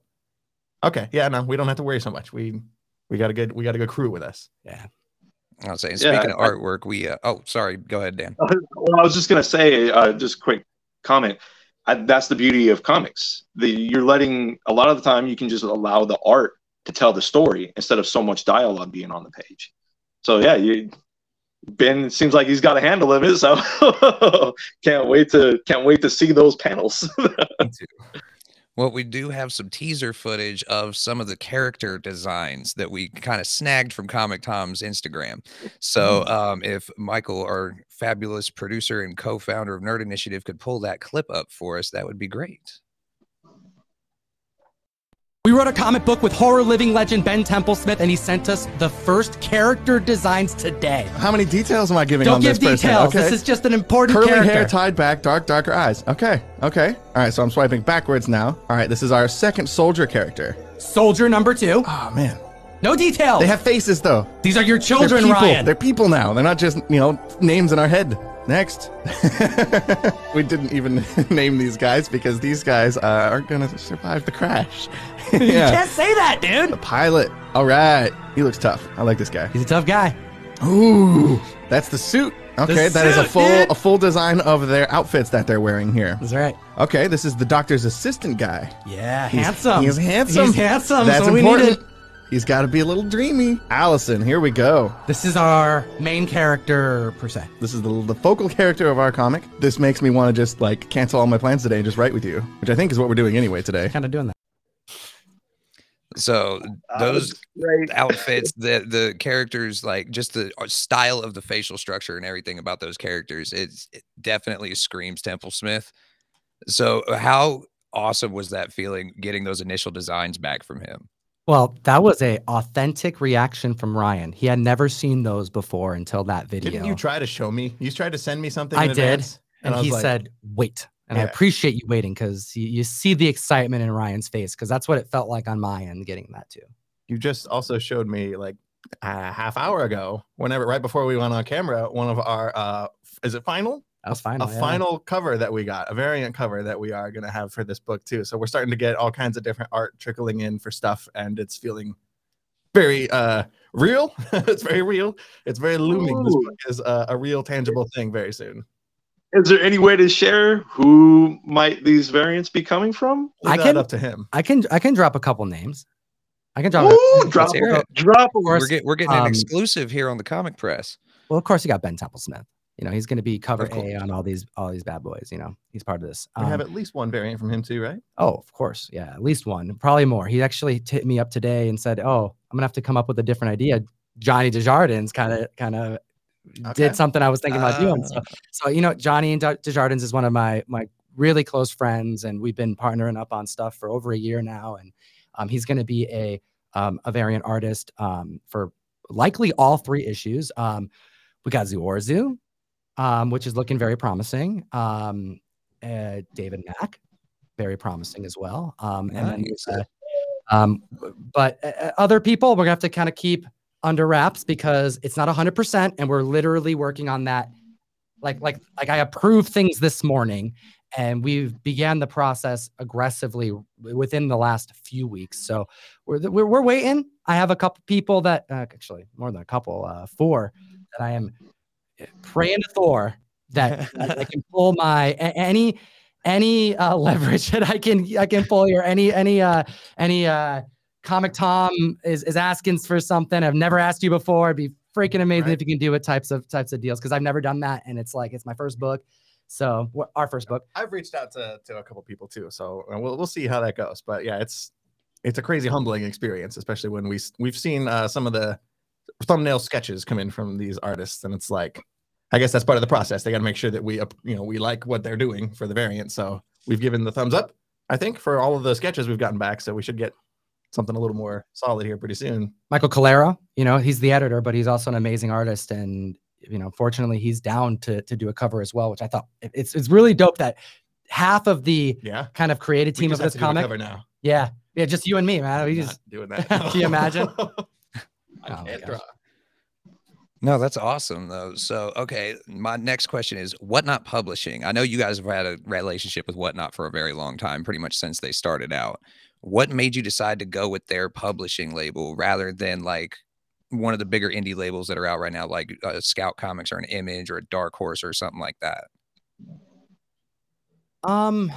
[SPEAKER 8] okay, yeah, no, we don't have to worry so much. We we got a good we got a good crew with us.
[SPEAKER 6] yeah
[SPEAKER 5] I was saying,
[SPEAKER 7] Yeah,
[SPEAKER 5] speaking of
[SPEAKER 7] I-
[SPEAKER 5] artwork, we uh, oh sorry, go ahead, Dan. *laughs*
[SPEAKER 7] Well, I was just gonna say, uh, just a quick comment. I, that's the beauty of comics. The you're letting a lot of the time you can just allow the art to tell the story instead of so much dialogue being on the page. So yeah, you Ben seems like he's got a handle of it. So *laughs* can't wait to can't wait to see those panels. *laughs*
[SPEAKER 5] Well, we do have some teaser footage of some of the character designs that we kind of snagged from Comic Tom's Instagram. So, um, if Michael, our fabulous producer and co-founder of Nerd Initiative, could pull that clip up for us, that would be great.
[SPEAKER 6] We wrote a comic book with horror living legend ben templesmith and he sent us the first character designs today
[SPEAKER 11] How many details am I giving
[SPEAKER 6] don't
[SPEAKER 11] on
[SPEAKER 6] give
[SPEAKER 11] this person?
[SPEAKER 6] details
[SPEAKER 11] Okay.
[SPEAKER 6] this is just an important
[SPEAKER 11] Curly
[SPEAKER 6] character
[SPEAKER 11] hair tied back, dark, darker eyes. Okay, okay. All right, so I'm swiping backwards now. All right, this is our second soldier character.
[SPEAKER 6] soldier number two
[SPEAKER 11] Oh man,
[SPEAKER 6] no details
[SPEAKER 11] they have faces though.
[SPEAKER 6] these are your
[SPEAKER 11] They're
[SPEAKER 6] children
[SPEAKER 11] people.
[SPEAKER 6] ryan
[SPEAKER 11] They're people now. They're not just you know names in our head. Next, *laughs* we didn't even *laughs* name these guys because these guys uh, aren't gonna survive the crash. *laughs*
[SPEAKER 6] you can't say that dude.
[SPEAKER 11] the pilot. All right, he looks tough. I like this guy.
[SPEAKER 6] he's a tough guy
[SPEAKER 11] Ooh, that's the suit. Okay, that is a
[SPEAKER 6] suit,
[SPEAKER 11] full
[SPEAKER 6] dude.
[SPEAKER 11] a full design of their outfits that they're wearing here.
[SPEAKER 6] that's right
[SPEAKER 11] Okay, this is the doctor's assistant guy.
[SPEAKER 6] yeah
[SPEAKER 11] He's-
[SPEAKER 6] handsome
[SPEAKER 11] He's handsome.
[SPEAKER 6] he's handsome
[SPEAKER 11] That's
[SPEAKER 6] so we
[SPEAKER 11] important.
[SPEAKER 6] Needed
[SPEAKER 11] He's got to be a little dreamy. Allison, here we go.
[SPEAKER 6] This is our main character per se.
[SPEAKER 11] This is the, the focal character of our comic. This makes me want to just like cancel all my plans today and just write with you, which I think is what we're doing anyway today.
[SPEAKER 6] Kind of doing that.
[SPEAKER 5] So those great *laughs* outfits, the the characters, like just the uh, style of the facial structure and everything about those characters, it's it definitely screams Templesmith. So how awesome was that feeling getting those initial designs back from him?
[SPEAKER 6] Well, that was a authentic reaction from Ryan. He had never seen those before until that video.
[SPEAKER 8] Didn't you try to show me? You tried to send me something.
[SPEAKER 6] I did,
[SPEAKER 8] advance,
[SPEAKER 6] and,
[SPEAKER 8] I
[SPEAKER 6] he
[SPEAKER 8] like,
[SPEAKER 6] said, "Wait." And I appreciate you waiting because you, you see the excitement in Ryan's face because that's what it felt like on my end getting that too.
[SPEAKER 8] you just also showed me like a half hour ago, whenever right before we went on camera, one of our uh is it final?
[SPEAKER 6] That was
[SPEAKER 8] A-
[SPEAKER 6] final.
[SPEAKER 8] A
[SPEAKER 6] yeah.
[SPEAKER 8] final cover that we got, a variant cover that we are gonna have for this book too. So we're starting to get all kinds of different art trickling in for stuff, and it's feeling very uh real. *laughs* it's very real. It's very looming. This book is uh, a real tangible thing very soon.
[SPEAKER 7] Is there any way to share who might these variants be coming from?
[SPEAKER 8] Leave
[SPEAKER 6] I
[SPEAKER 8] that
[SPEAKER 6] can-
[SPEAKER 8] up to him.
[SPEAKER 6] I can I can drop a couple names. I can drop.
[SPEAKER 7] Ooh, drop
[SPEAKER 5] Let's hear
[SPEAKER 7] Drop
[SPEAKER 6] Of
[SPEAKER 5] We're, get, we're getting an
[SPEAKER 6] um,
[SPEAKER 5] exclusive here on the Comic Press.
[SPEAKER 6] Well, of course, you got Ben Templesmith. You know, he's going to be cover A on all these all these bad boys. You know, he's part of this.
[SPEAKER 8] We have
[SPEAKER 6] Um,
[SPEAKER 8] at least one variant from him too, right?
[SPEAKER 6] Oh, of course. Yeah, at least one, probably more. He actually hit me up today and said, "Oh, I'm gonna have to come up with a different idea." Johnny Desjardins kind of kind of
[SPEAKER 8] Okay.
[SPEAKER 6] did something I was thinking about doing. So,
[SPEAKER 5] Ah.
[SPEAKER 6] so you know, Johnny and De- Desjardins is one of my my really close friends, and we've been partnering up on stuff for over a year now. And um, he's going to be a um, a variant artist um, for likely all three issues. Um, we got Zu Orzu, um, which is looking very promising. Um, uh, David Mack, very promising as well. Um, and then uh, um, but uh, uh, other people we're gonna have to kind of keep under wraps because it's not 100% and we're literally working on that like like like i approved things this morning and we've began the process aggressively within the last few weeks so we're we're, we're waiting i have a couple people that uh, actually more than a couple uh four that i am praying to thor that I, I can pull my any any uh *laughs* leverage that i can i can pull here any any uh any uh comic tom is is asking for something i've never asked you before it'd be freaking amazing
[SPEAKER 8] Right.
[SPEAKER 6] if you can do it types of types of deals because i've never done that and it's like it's my first book so our first book
[SPEAKER 8] I've reached out to, to a couple people too, so we'll we'll see how that goes. But yeah, it's it's a crazy humbling experience, especially when we we've seen uh, some of the thumbnail sketches come in from these artists, and it's like, I guess that's part of the process. They got to make sure that we you know we like what they're doing for the variant. So we've given the thumbs up, I think, for all of the sketches we've gotten back. So we should get something a little more solid here pretty soon.
[SPEAKER 6] michael calero you know he's the editor but he's also an amazing artist and you know fortunately he's down to to do a cover as well which i thought it's it's really dope that half of the
[SPEAKER 8] Yeah,
[SPEAKER 6] kind of creative team of this comic
[SPEAKER 8] cover now.
[SPEAKER 6] yeah yeah just you and me man we just
[SPEAKER 8] doing *laughs* that.
[SPEAKER 6] Can you imagine? *laughs*
[SPEAKER 8] I
[SPEAKER 6] Oh
[SPEAKER 8] can't draw.
[SPEAKER 5] No, that's awesome though. So, okay, my next question is Whatnot Publishing. I know you guys have had a relationship with Whatnot for a very long time, pretty much since they started out. What made you decide to go with their publishing label rather than like one of the bigger indie labels that are out right now, like uh, Scout Comics or an Image or a Dark Horse or something like that?
[SPEAKER 6] Um,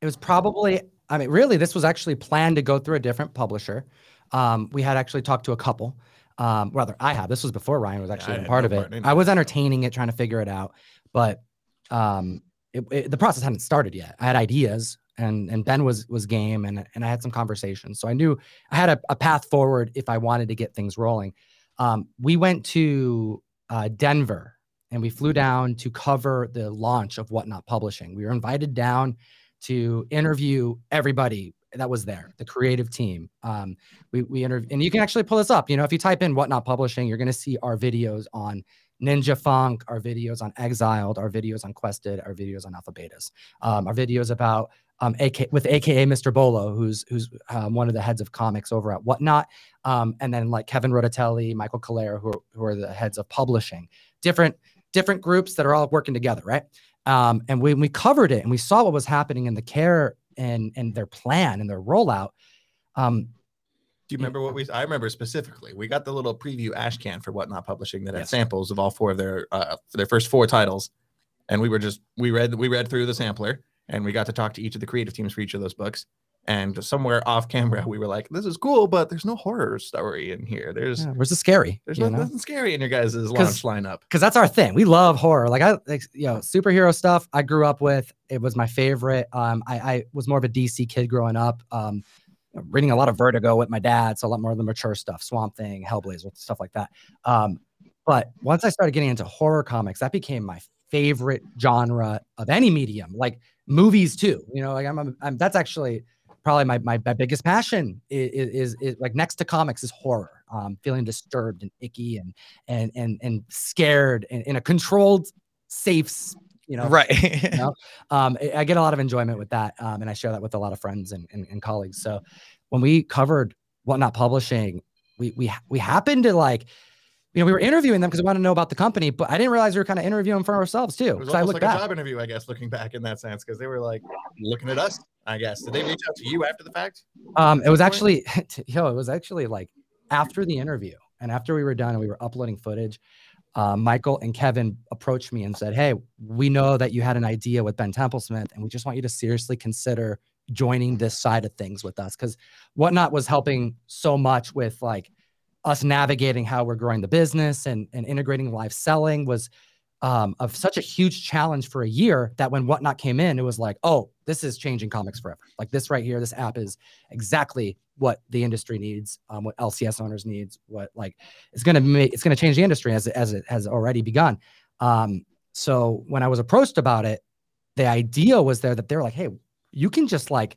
[SPEAKER 6] it was probably. I mean, really, this was actually planned to go through a different publisher. Um, we had actually talked to a couple. Um, rather, I have. This was before Ryan was actually even part
[SPEAKER 8] no
[SPEAKER 6] of it.
[SPEAKER 8] part in
[SPEAKER 6] I was entertaining it, trying to figure it out, but um, it, it- the process hadn't started yet. I had ideas, and and Ben was was game, and and I had some conversations, so I knew I had a, a path forward if I wanted to get things rolling. Um, we went to uh, Denver and we flew down to cover the launch of Whatnot Publishing. We were invited down to interview everybody that was there, the creative team. Um, we we interviewed, and you can actually pull this up. You know, if you type in Whatnot Publishing, you're going to see our videos on Ninja Funk, our videos on Exiled, our videos on Quested, our videos on Alpha Betas, um, our videos about um, AK, with AKA Mr. Bolo, who's who's um, one of the heads of comics over at Whatnot, um, and then like Kevin Rodatelli, Michael Calero, who are, who are the heads of publishing. Different different groups that are all working together, right? Um, and when we covered it and we saw what was happening in the care and and their plan and their rollout, um,
[SPEAKER 8] Do you remember what we? I remember specifically. We got the little preview ash can for Whatnot Publishing that had
[SPEAKER 6] Yes.
[SPEAKER 8] samples of all four of their uh, their first four titles, and we were just we read we read through the sampler and we got to talk to each of the creative teams for each of those books. And somewhere off camera, we were like, "This is cool, but there's no horror story in here. There's
[SPEAKER 6] Yeah, where's the scary?
[SPEAKER 8] there's
[SPEAKER 6] you
[SPEAKER 8] no,
[SPEAKER 6] know?
[SPEAKER 8] nothing scary in your guys' launch lineup."
[SPEAKER 6] because that's our thing. We love horror. Like I, like, you know, superhero stuff. I grew up with. It was my favorite. Um, I, I was more of a DC kid growing up. Um, reading a lot of Vertigo with my dad, so a lot more of the mature stuff, Swamp Thing, Hellblazer, stuff like that. Um, but once I started getting into horror comics, that became my favorite genre of any medium, like movies too. You know, like I'm, I'm that's actually probably my, my, my biggest passion is, is, is like next to comics is horror. Um, feeling disturbed and icky and and and and scared in, in a controlled, safe, you know,
[SPEAKER 5] Right.
[SPEAKER 6] you know? *laughs* Um, I I get a lot of enjoyment with that, um, and I share that with a lot of friends and, and, and colleagues. So when we covered whatnot publishing, we we we happened to like. You know, we were interviewing them because we wanted to know about the company, but I didn't realize we were kind of interviewing for ourselves too.
[SPEAKER 8] It was
[SPEAKER 6] I
[SPEAKER 8] almost
[SPEAKER 6] looked
[SPEAKER 8] like
[SPEAKER 6] back.
[SPEAKER 8] a job interview, I guess, looking back in that sense, because they were like looking at us. I guess did they reach out to you after the fact?
[SPEAKER 6] Um, it was actually, *laughs* yo, it was actually like after the interview and after we were done and we were uploading footage, uh, Michael and Kevin approached me and said, "Hey, we know that you had an idea with Ben Templesmith, and we just want you to seriously consider joining this side of things with us because whatnot was helping so much with like us navigating how we're growing the business and and integrating live selling was." Um, of such a huge challenge for a year that when whatnot came in, it was like, oh, this is changing comics forever. Like this right here, this app is exactly what the industry needs, um, what LCS owners needs, what like it's gonna make it's gonna change the industry as it, as it has already begun. Um, so when I was approached about it, the idea was there that they were like, hey, you can just like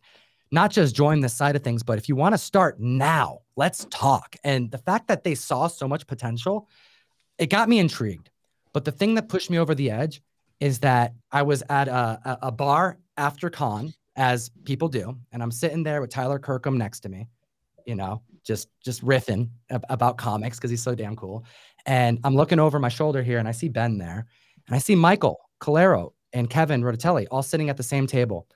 [SPEAKER 6] not just join this side of things, but if you want to start now, let's talk. And the fact that they saw so much potential, it got me intrigued. But the thing that pushed me over the edge is that I was at a, a, bar after con, as people do, and I'm sitting there with Tyler Kirkham next to me, you know, just just riffing ab- about comics because he's so damn cool. And I'm looking over my shoulder here, and I see Ben there, and I see Michael Calero and Kevin Rotatelli all sitting at the same table.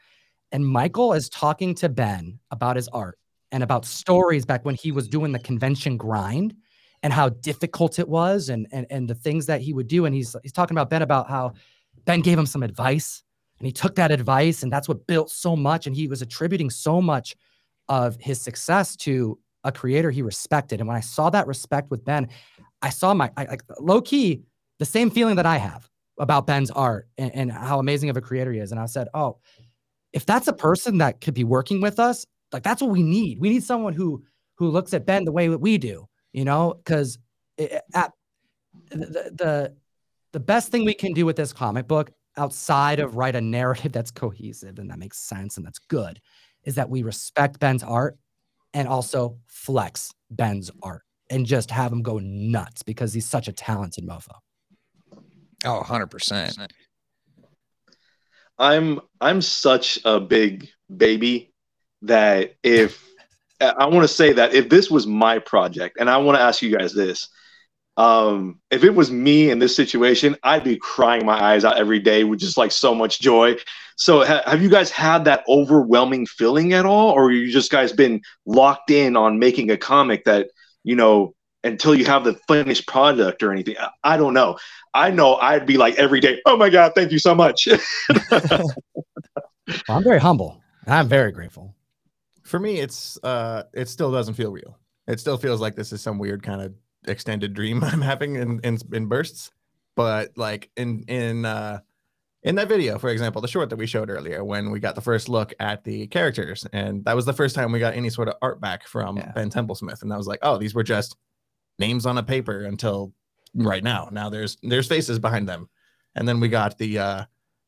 [SPEAKER 6] And Michael is talking to Ben about his art and about stories back when he was doing the convention grind and how difficult it was and and, and the things that he would do. And he's he's talking about Ben about how Ben gave him some advice and he took that advice and that's what built so much. And he was attributing so much of his success to a creator he respected. And when I saw that respect with Ben, I saw my I, like low key the same feeling that I have about Ben's art and, and how amazing of a creator he is. And I said, oh, if that's a person that could be working with us, like that's what we need. We need someone who who looks at Ben the way that we do, you know, because at the, the the best thing we can do with this comic book outside of write a narrative that's cohesive and that makes sense and that's good is that we respect Ben's art and also flex Ben's art and just have him go nuts because he's such a talented mofo.
[SPEAKER 5] Oh, 100%.
[SPEAKER 7] I'm I'm such a big baby that if I want to say that if this was my project, and I want to ask you guys this, um, if it was me in this situation, I'd be crying my eyes out every day with just like so much joy. So ha- have you guys had that overwhelming feeling at all, or you just guys been locked in on making a comic that you know until you have the finished product or anything? I, I don't know. I know I'd be like every day, oh my god, thank you so much. *laughs*
[SPEAKER 6] Well, I'm very humble. I'm very grateful.
[SPEAKER 8] For me, it's uh, it still doesn't feel real. It still feels like this is some weird kind of extended dream *laughs* I'm having in in, in bursts. But like in in uh, in that video, for example, the short that we showed earlier, when we got the first look at the characters, and that was the first time we got any sort of art back from Ben Templesmith, and I was like, oh, these were just names on a paper until right now. Now there's there's faces behind them, and then we got the uh,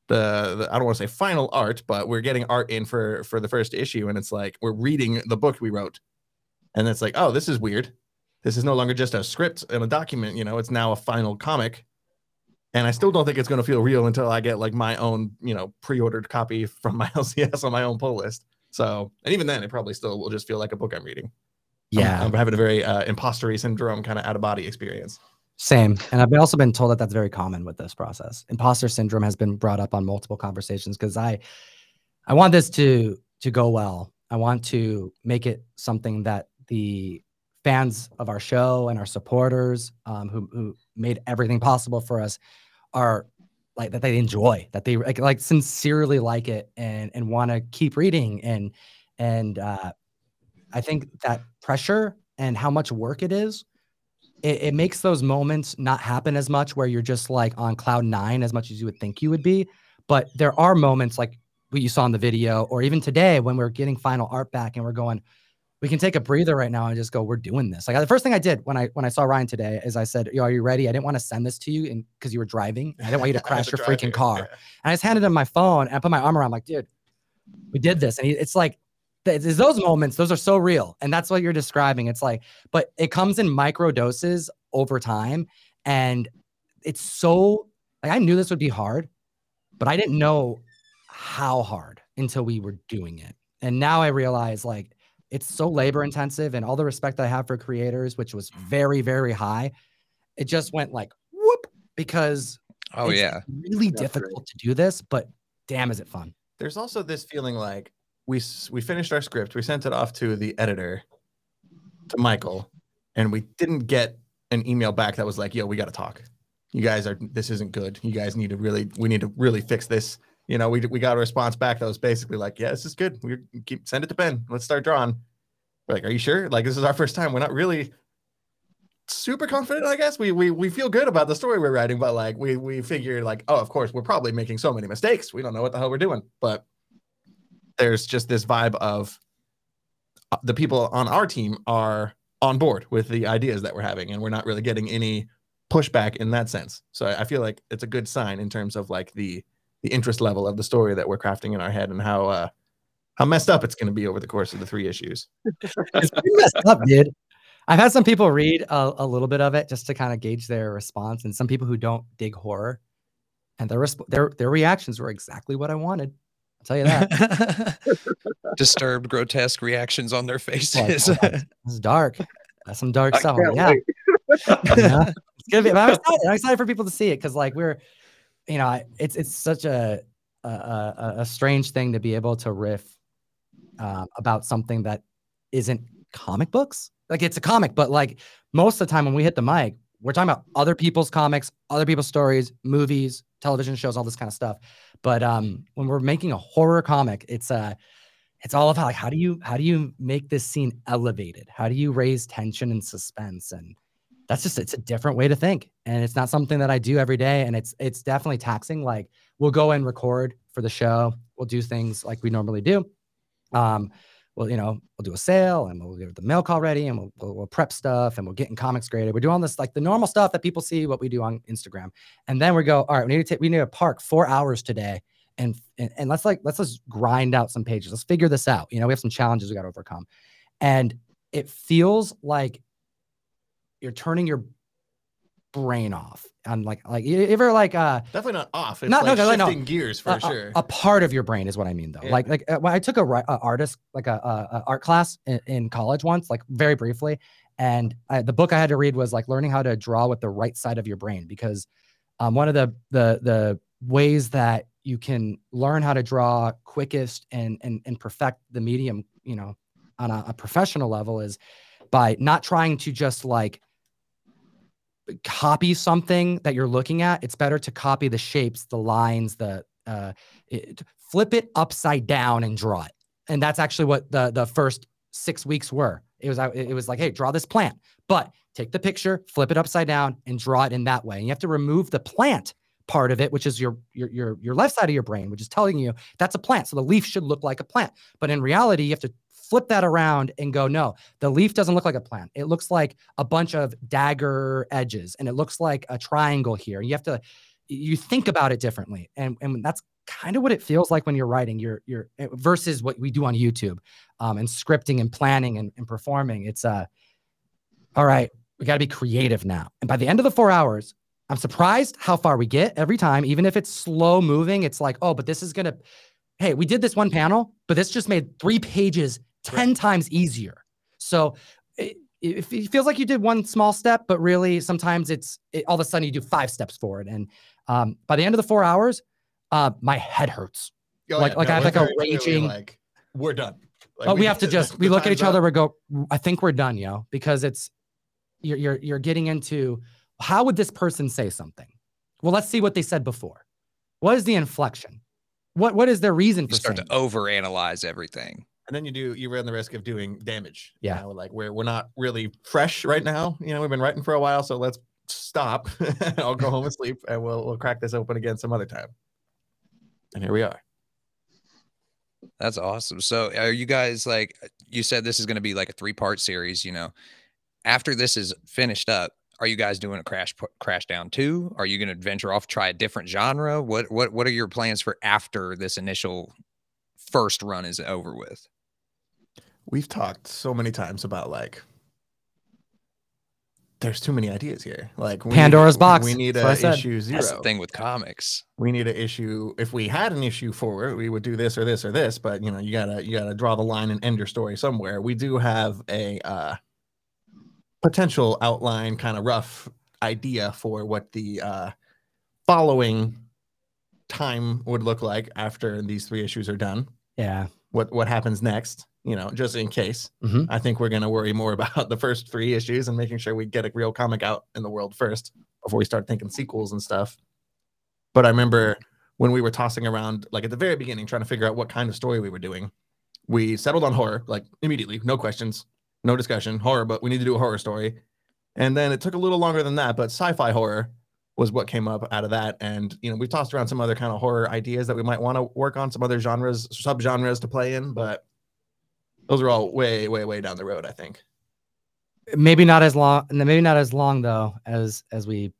[SPEAKER 8] the, the I don't want to say final art, but we're getting art in for for the first issue, and it's like we're reading the book we wrote, and it's like, oh, this is weird. This is no longer just a script and a document. You know, it's now a final comic, and I still don't think it's going to feel real until I get like my own, you know, pre-ordered copy from *laughs* my LCS on my own pull list. So, and even then, it probably still will just feel like a book I'm reading. I'm-
[SPEAKER 6] Yeah.
[SPEAKER 8] I'm, having a very uh, impostery syndrome kind of out of body experience.
[SPEAKER 6] Same. And I've also been told that that's very common with this process. Imposter syndrome has been brought up on multiple conversations because I, I want this to to go well. I want to make it something that the fans of our show and our supporters um, who who made everything possible for us are like that they enjoy that they like, like sincerely like it and and want to keep reading and And uh, I think that pressure and how much work it is, it, it makes those moments not happen as much where you're just like on cloud nine as much as you would think you would be. But there are moments like what you saw in the video, or even today when we're getting final art back and we're going, we can take a breather right now and just go, we're doing this. Like the first thing I did when I when I saw Ryan today is I said, Yo, are you ready? I didn't want to send this to you and because you were driving. I didn't want you to *laughs* crash your freaking car. And I just handed him my phone and I put my arm around, like, dude, we did this. And he, it's like it's those moments, those are so real. And that's what you're describing. It's like, but it comes in micro doses over time. And it's so like I knew this would be hard, but I didn't know how hard until we were doing it. And now I realize like it's so labor intensive and all the respect I have for creators, which was mm. very, very high, it just went like whoop because
[SPEAKER 5] Oh
[SPEAKER 6] it's
[SPEAKER 5] yeah.
[SPEAKER 6] really difficult to do this, but damn is it fun.
[SPEAKER 8] There's also this feeling like we we finished our script, we sent it off to the editor, to Michael, and we didn't get an email back that was like, "Yo, we got to talk. You guys are this isn't good. You guys need to really we need to really fix this." You know, we we got a response back that was basically like, "Yeah, this is good. We keep send it to Ben. Let's start drawing." We're like, "Are you sure? Like this is our first time. We're not really super confident, I guess. We we we feel good about the story we're writing, but like we we figure like, oh, of course, we're probably making so many mistakes. We don't know what the hell we're doing. But there's just this vibe of uh, the people on our team are on board with the ideas that we're having, and we're not really getting any pushback in that sense. So I I feel like it's a good sign in terms of like the the interest level of the story that we're crafting in our head and how uh how messed up it's going to be over the course of the three issues. *laughs*
[SPEAKER 6] It's pretty messed up, dude. I've had some people read a, a little bit of it just to kind of gauge their response, and some people who don't dig horror, and their resp- their their reactions were exactly what I wanted. I'll tell you that. *laughs*
[SPEAKER 5] Disturbed, grotesque reactions on their faces.
[SPEAKER 6] Like, oh, it's dark. That's some dark
[SPEAKER 5] I
[SPEAKER 6] stuff.
[SPEAKER 5] can't
[SPEAKER 6] Yeah. *laughs* Yeah. It's gonna be. I'm *laughs* excited. I'm excited for people to see it because, like, we're, you know, it's it's such a a, a a strange thing to be able to riff um, about something that isn't comic books. Like, it's a comic, but like most of the time when we hit the mic, we're talking about other people's comics, other people's stories, movies, television shows, all this kind of stuff. But um, when we're making a horror comic, it's uh it's all about like how do you how do you make this scene elevated? How do you raise tension and suspense? And that's just it's a different way to think. And it's not something that I do every day. And it's it's definitely taxing. Like we'll go and record for the show. We'll do things like we normally do. Um, well, you know, we'll do a sale and we'll get the mail call ready and we'll, we'll, we'll prep stuff and we'll get in comics graded. We're doing this like the normal stuff that people see what we do on Instagram. And then we go, all right, we need to take, we need to park four hours today and, and, and let's like, let's just grind out some pages. Let's figure this out. You know, we have some challenges we got to overcome. And it feels like you're turning your brain off. And like, like ever like, uh,
[SPEAKER 8] Definitely not off. It's
[SPEAKER 6] Not- no,
[SPEAKER 8] like
[SPEAKER 6] no, no.
[SPEAKER 8] shifting gears for
[SPEAKER 6] a, a-
[SPEAKER 8] sure.
[SPEAKER 6] A, part of your brain is what I mean, though.
[SPEAKER 8] Yeah.
[SPEAKER 6] Like, like uh, when I took a, a artist, like a, a, a art class in, in college once, like very briefly, and I, the book I had to read was like learning how to draw with the right side of your brain because um, one of the the the ways that you can learn how to draw quickest and and and perfect the medium, you know, on a, a professional level is by not trying to just like copy something that you're looking at it's better to copy the shapes the lines the uh it, flip it upside down and draw it. And that's actually what the the first six weeks were. It was it was like hey draw this plant. But take the picture flip it upside down and draw it in that way. And you have to remove the plant part of it which is your your your, your left side of your brain which is telling you that's a plant. So the leaf should look like a plant. But in reality you have to flip that around and go no the leaf doesn't look like a plant. It looks like a bunch of dagger edges and it looks like a triangle here. And you have to you think about it differently and and that's kind of what it feels like when you're writing. You're you're eh, versus what we do on youtube um, and scripting and planning and, and performing. It's uh all right we got to be creative now. And by the end of the four hours i'm surprised how far we get every time even if it's slow moving it's like oh but this is gonna hey we did this one panel but this just made three pages 10 times easier. So it, it it feels like you did one small step but really sometimes it's it, all of a sudden you do five steps forward. And um, by the end of the four hours uh, my head hurts.
[SPEAKER 8] Oh,
[SPEAKER 6] like
[SPEAKER 8] yeah,
[SPEAKER 6] like
[SPEAKER 8] no,
[SPEAKER 6] i have like a raging
[SPEAKER 8] like we're done. Like,
[SPEAKER 6] but we, have to
[SPEAKER 8] the-
[SPEAKER 6] just we look at
[SPEAKER 8] time's
[SPEAKER 6] each other we go i think we're done yo because it's you're you're you're getting into how would this person say something? Well let's see what they said before. What is the inflection? What what is their reason
[SPEAKER 5] You
[SPEAKER 6] for
[SPEAKER 5] start
[SPEAKER 6] saying
[SPEAKER 5] to overanalyze everything.
[SPEAKER 8] And then you do you run the risk of doing damage. you
[SPEAKER 6] Yeah.
[SPEAKER 8] know, like we're we're not really fresh right now. You know, we've been writing for a while, so let's stop. *laughs* I'll go home and sleep, and we'll we'll crack this open again some other time. And here we are.
[SPEAKER 5] That's awesome. So are you guys like you said this is going to be like a three part series, you know. After this is finished up, are you guys doing a crash crash down 2? Are you going to venture off try a different genre? What what what are your plans for after this initial first run is over with?
[SPEAKER 8] We've talked so many times about like there's too many ideas here. Like we need-
[SPEAKER 6] Pandora's box.
[SPEAKER 8] We need
[SPEAKER 6] That's what I
[SPEAKER 8] a
[SPEAKER 6] said.
[SPEAKER 8] issue zero.
[SPEAKER 5] That's the thing with comics.
[SPEAKER 8] we need an issue if we had an issue for it we would do this or this or this but you know you gotta you gotta draw the line and end your story somewhere we do have a uh potential outline kind of rough idea for what the uh following time would look like after these three issues are done
[SPEAKER 6] Yeah.
[SPEAKER 8] what what happens next you know just in case
[SPEAKER 6] Mhm.
[SPEAKER 8] i think we're going to worry more *laughs* about the first three issues and making sure we get a real comic out in the world first before we start thinking sequels and stuff. But i remember when we were tossing around like at the very beginning trying to figure out what kind of story we were doing we settled on horror like immediately no questions no discussion horror but we need to do a horror story. And then it took a little longer than that but sci-fi horror was what came up out of that. And you know we tossed around some other kind of horror ideas that we might want to work on some other genres subgenres to play in but those are all way way way down the road i think
[SPEAKER 6] Maybe not as long. Maybe not as long though as as we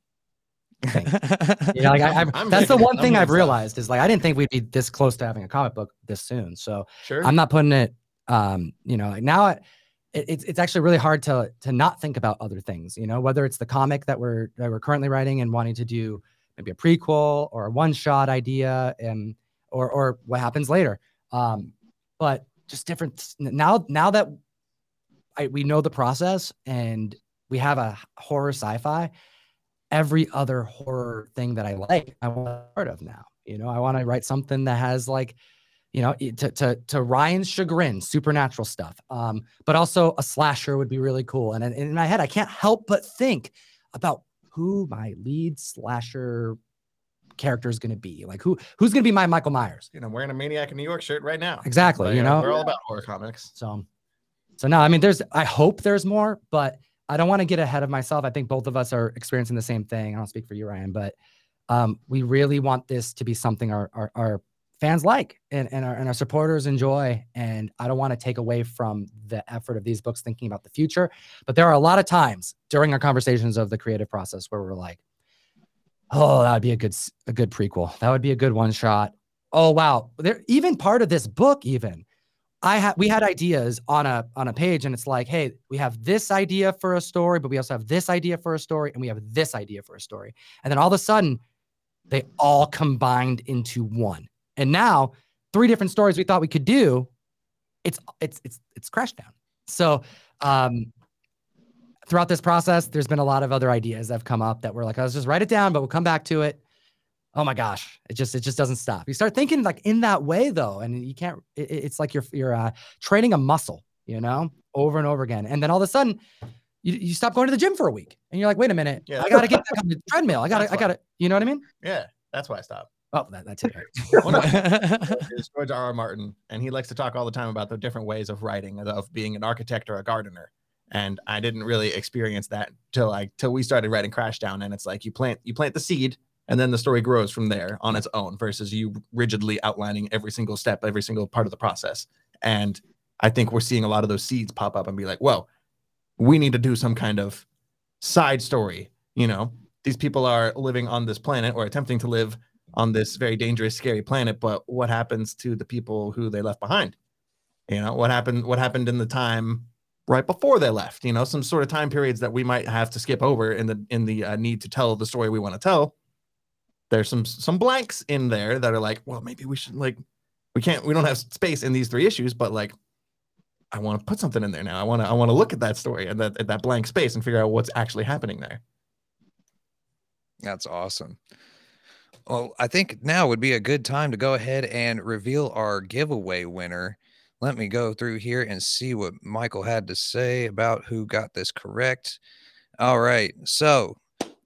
[SPEAKER 6] think. You know, like I,
[SPEAKER 8] I'm- *laughs* I'm
[SPEAKER 6] that's the one thing I've realized is like I didn't think we'd be this close to having a comic book this soon. So
[SPEAKER 8] sure
[SPEAKER 6] I'm not putting it. Um, you know, like now it, it, it's it's actually really hard to to not think about other things. You know, whether it's the comic that we're that we're currently writing and wanting to do maybe a prequel or a one shot idea, and or or what happens later. Um, but just different now. Now that I, we know the process and we have a horror sci-fi, every other horror thing that I like, I want part of now. You know, I want to write something that has like you know, to to to Ryan's chagrin, supernatural stuff. Um, but also a slasher would be really cool. And in, in my head, I can't help but think about who my lead slasher character is going to be. Like who who's going to be my Michael Myers?
[SPEAKER 8] you know i'm wearing a maniac in new york shirt right now
[SPEAKER 6] Exactly.
[SPEAKER 8] But,
[SPEAKER 6] you know,
[SPEAKER 8] we're all about horror comics
[SPEAKER 6] so so no, I mean, there's I hope there's more, but I don't want to get ahead of myself. I think both of us are experiencing the same thing. I don't speak for you, Ryan, but um, we really want this to be something our our, our fans like and, and, our, and our supporters enjoy. And I don't want to take away from the effort of these books thinking about the future. But there are a lot of times during our conversations of the creative process where we're like, oh, that would be a good a good prequel. That would be a good one shot. Oh wow. There even part of this book, even I had we had ideas on a on a page, and it's like, hey, we have this idea for a story, but we also have this idea for a story, and we have this idea for a story. And then all of a sudden, they all combined into one. And now, three different stories we thought we could do, it's it's it's it's crashed down. So um throughout this process, there's been a lot of other ideas that have come up that we're like, let's just write it down, but we'll come back to it. Oh my gosh, it just it just doesn't stop. You start thinking like in that way though, and you can't. It, it- it's like you're you're uh, training a muscle, you know, over and over again, and then all of a sudden, you, you stop going to the gym for a week, and you're like, wait a minute,
[SPEAKER 8] Yeah.
[SPEAKER 6] I gotta get back on the treadmill. I gotta I gotta, you know what I mean?
[SPEAKER 8] yeah that's why i stopped
[SPEAKER 6] Oh, that, that's it. *laughs*
[SPEAKER 8] One of my *laughs* is George R. R. Martin, and he likes to talk all the time about the different ways of writing, of being an architect or a gardener. And I didn't really experience that till like till we started writing Crashdown, and it's like you plant you plant the seed, and then the story grows from there on its own, versus you rigidly outlining every single step, every single part of the process. And I think we're seeing a lot of those seeds pop up and be like, "Whoa, we need to do some kind of side story." You know, these people are living on this planet or attempting to live on this very dangerous, scary planet. But what happens to the people who they left behind? You know, what happened? What happened in the time right before they left? You know, some sort of time periods that we might have to skip over in the in the uh, need to tell the story we want to tell. There's some some blanks in there that are like, well, maybe we should like, we can't, we don't have space in these three issues, but like, I want to put something in there now. I want to I want to look at that story and that at that blank space and figure out what's actually happening there.
[SPEAKER 5] That's awesome. Well, I think now would be a good time to go ahead and reveal our giveaway winner. Let me go through here and see what Michael had to say about who got this correct. All right. So,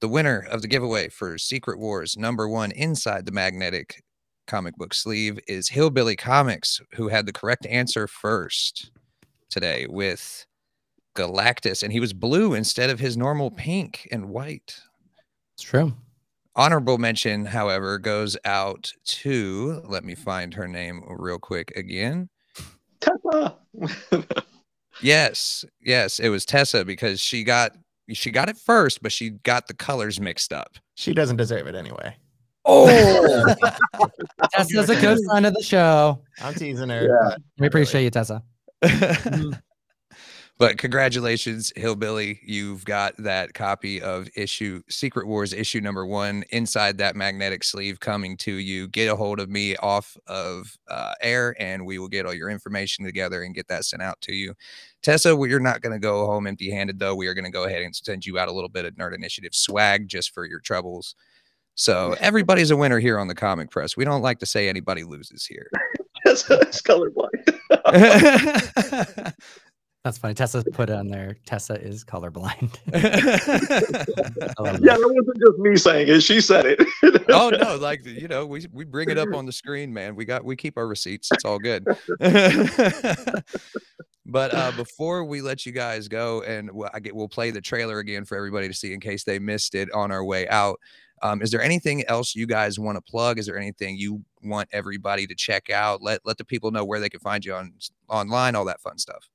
[SPEAKER 5] the winner of the giveaway for Secret Wars number one inside the magnetic comic book sleeve is Hillbilly Comics, who had the correct answer first today with Galactus, and he was blue instead of his normal pink and white.
[SPEAKER 6] It's true.
[SPEAKER 5] Honorable mention, however, goes out to let me find her name real quick again.
[SPEAKER 7] Tessa. *laughs*
[SPEAKER 5] Yes, yes, it was Tessa because she got she got it first, but she got the colors mixed up.
[SPEAKER 8] She doesn't deserve it anyway.
[SPEAKER 6] Oh, *laughs* Tessa's a good friend of the show.
[SPEAKER 8] I'm teasing her.
[SPEAKER 7] Yeah.
[SPEAKER 6] We appreciate you, Tessa. *laughs* Mm.
[SPEAKER 5] But congratulations, Hillbilly. You've got that copy of issue Secret Wars issue number one inside that magnetic sleeve coming to you. Get a hold of me off of uh, air and we will get all your information together and get that sent out to you. Tessa, we're not going to go home empty handed, though. We are going to go ahead and send you out a little bit of Nerd Initiative swag just for your troubles. So everybody's a winner here on the comic press. We don't like to say anybody loses here. *laughs*
[SPEAKER 7] Tessa's colorblind. *laughs* *laughs*
[SPEAKER 6] That's funny. Tessa put it on there. Tessa is colorblind. *laughs* I
[SPEAKER 7] Yeah,
[SPEAKER 6] that.
[SPEAKER 7] that wasn't just me saying it. She said it.
[SPEAKER 5] oh no, like you know, we we bring it up *laughs* on the screen, man. We got we keep our receipts. It's all good. *laughs* but uh before we let you guys go, and we'll, I get we'll play the trailer again for everybody to see in case they missed it on our way out. Um, is there anything else you guys want to plug? Is there anything you want everybody to check out? Let let the people know where they can find you on online, all that fun stuff.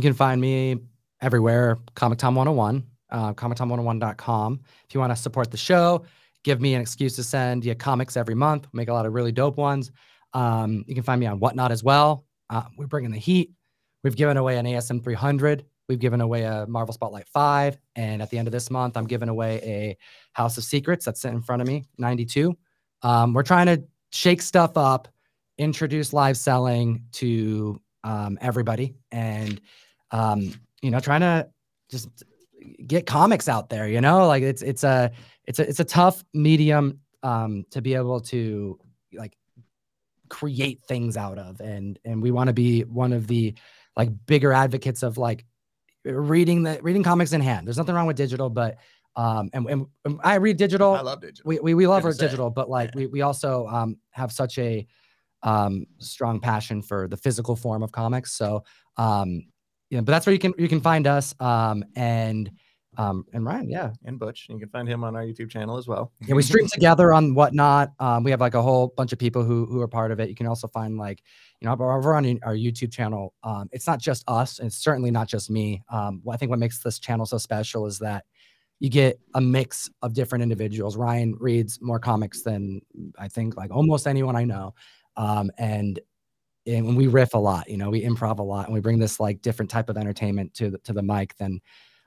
[SPEAKER 6] You can find me everywhere, Comic Tom 101, uh, comictom101.com. If you want to support the show, give me an excuse to send you comics every month. Make a lot of really dope ones. Um, you can find me on Whatnot as well. Uh, we're bringing the heat. We've given away an ASM 300. We've given away a Marvel Spotlight 5. And at the end of this month, I'm giving away a House of Secrets that's sitting in front of me, 92. Um, we're trying to shake stuff up, introduce live selling to um, everybody, and um, you know, trying to just get comics out there. You know, like it's it's a it's a it's a tough medium um, to be able to like create things out of, and and we want to be one of the like bigger advocates of like reading the reading comics in hand. There's nothing wrong with digital, but um, and, and, and I read digital.
[SPEAKER 8] I love digital.
[SPEAKER 6] We we, we love our
[SPEAKER 8] say.
[SPEAKER 6] digital, but like we we also um have such a um strong passion for the physical form of comics. So um yeah, but that's where you can you can find us. Um and um and Ryan, yeah.
[SPEAKER 8] And Butch. You can find him on our YouTube channel as well.
[SPEAKER 6] Yeah, we stream together on whatnot. Um, we have like a whole bunch of people who who are part of it. You can also find like, you know, over on our YouTube channel. Um, it's not just us, and it's certainly not just me. Um, I think what makes this channel so special is that you get a mix of different individuals. Ryan reads more comics than I think like almost anyone I know, um, and and when we riff a lot, you know, we improv a lot, and we bring this like different type of entertainment to the, to the mic than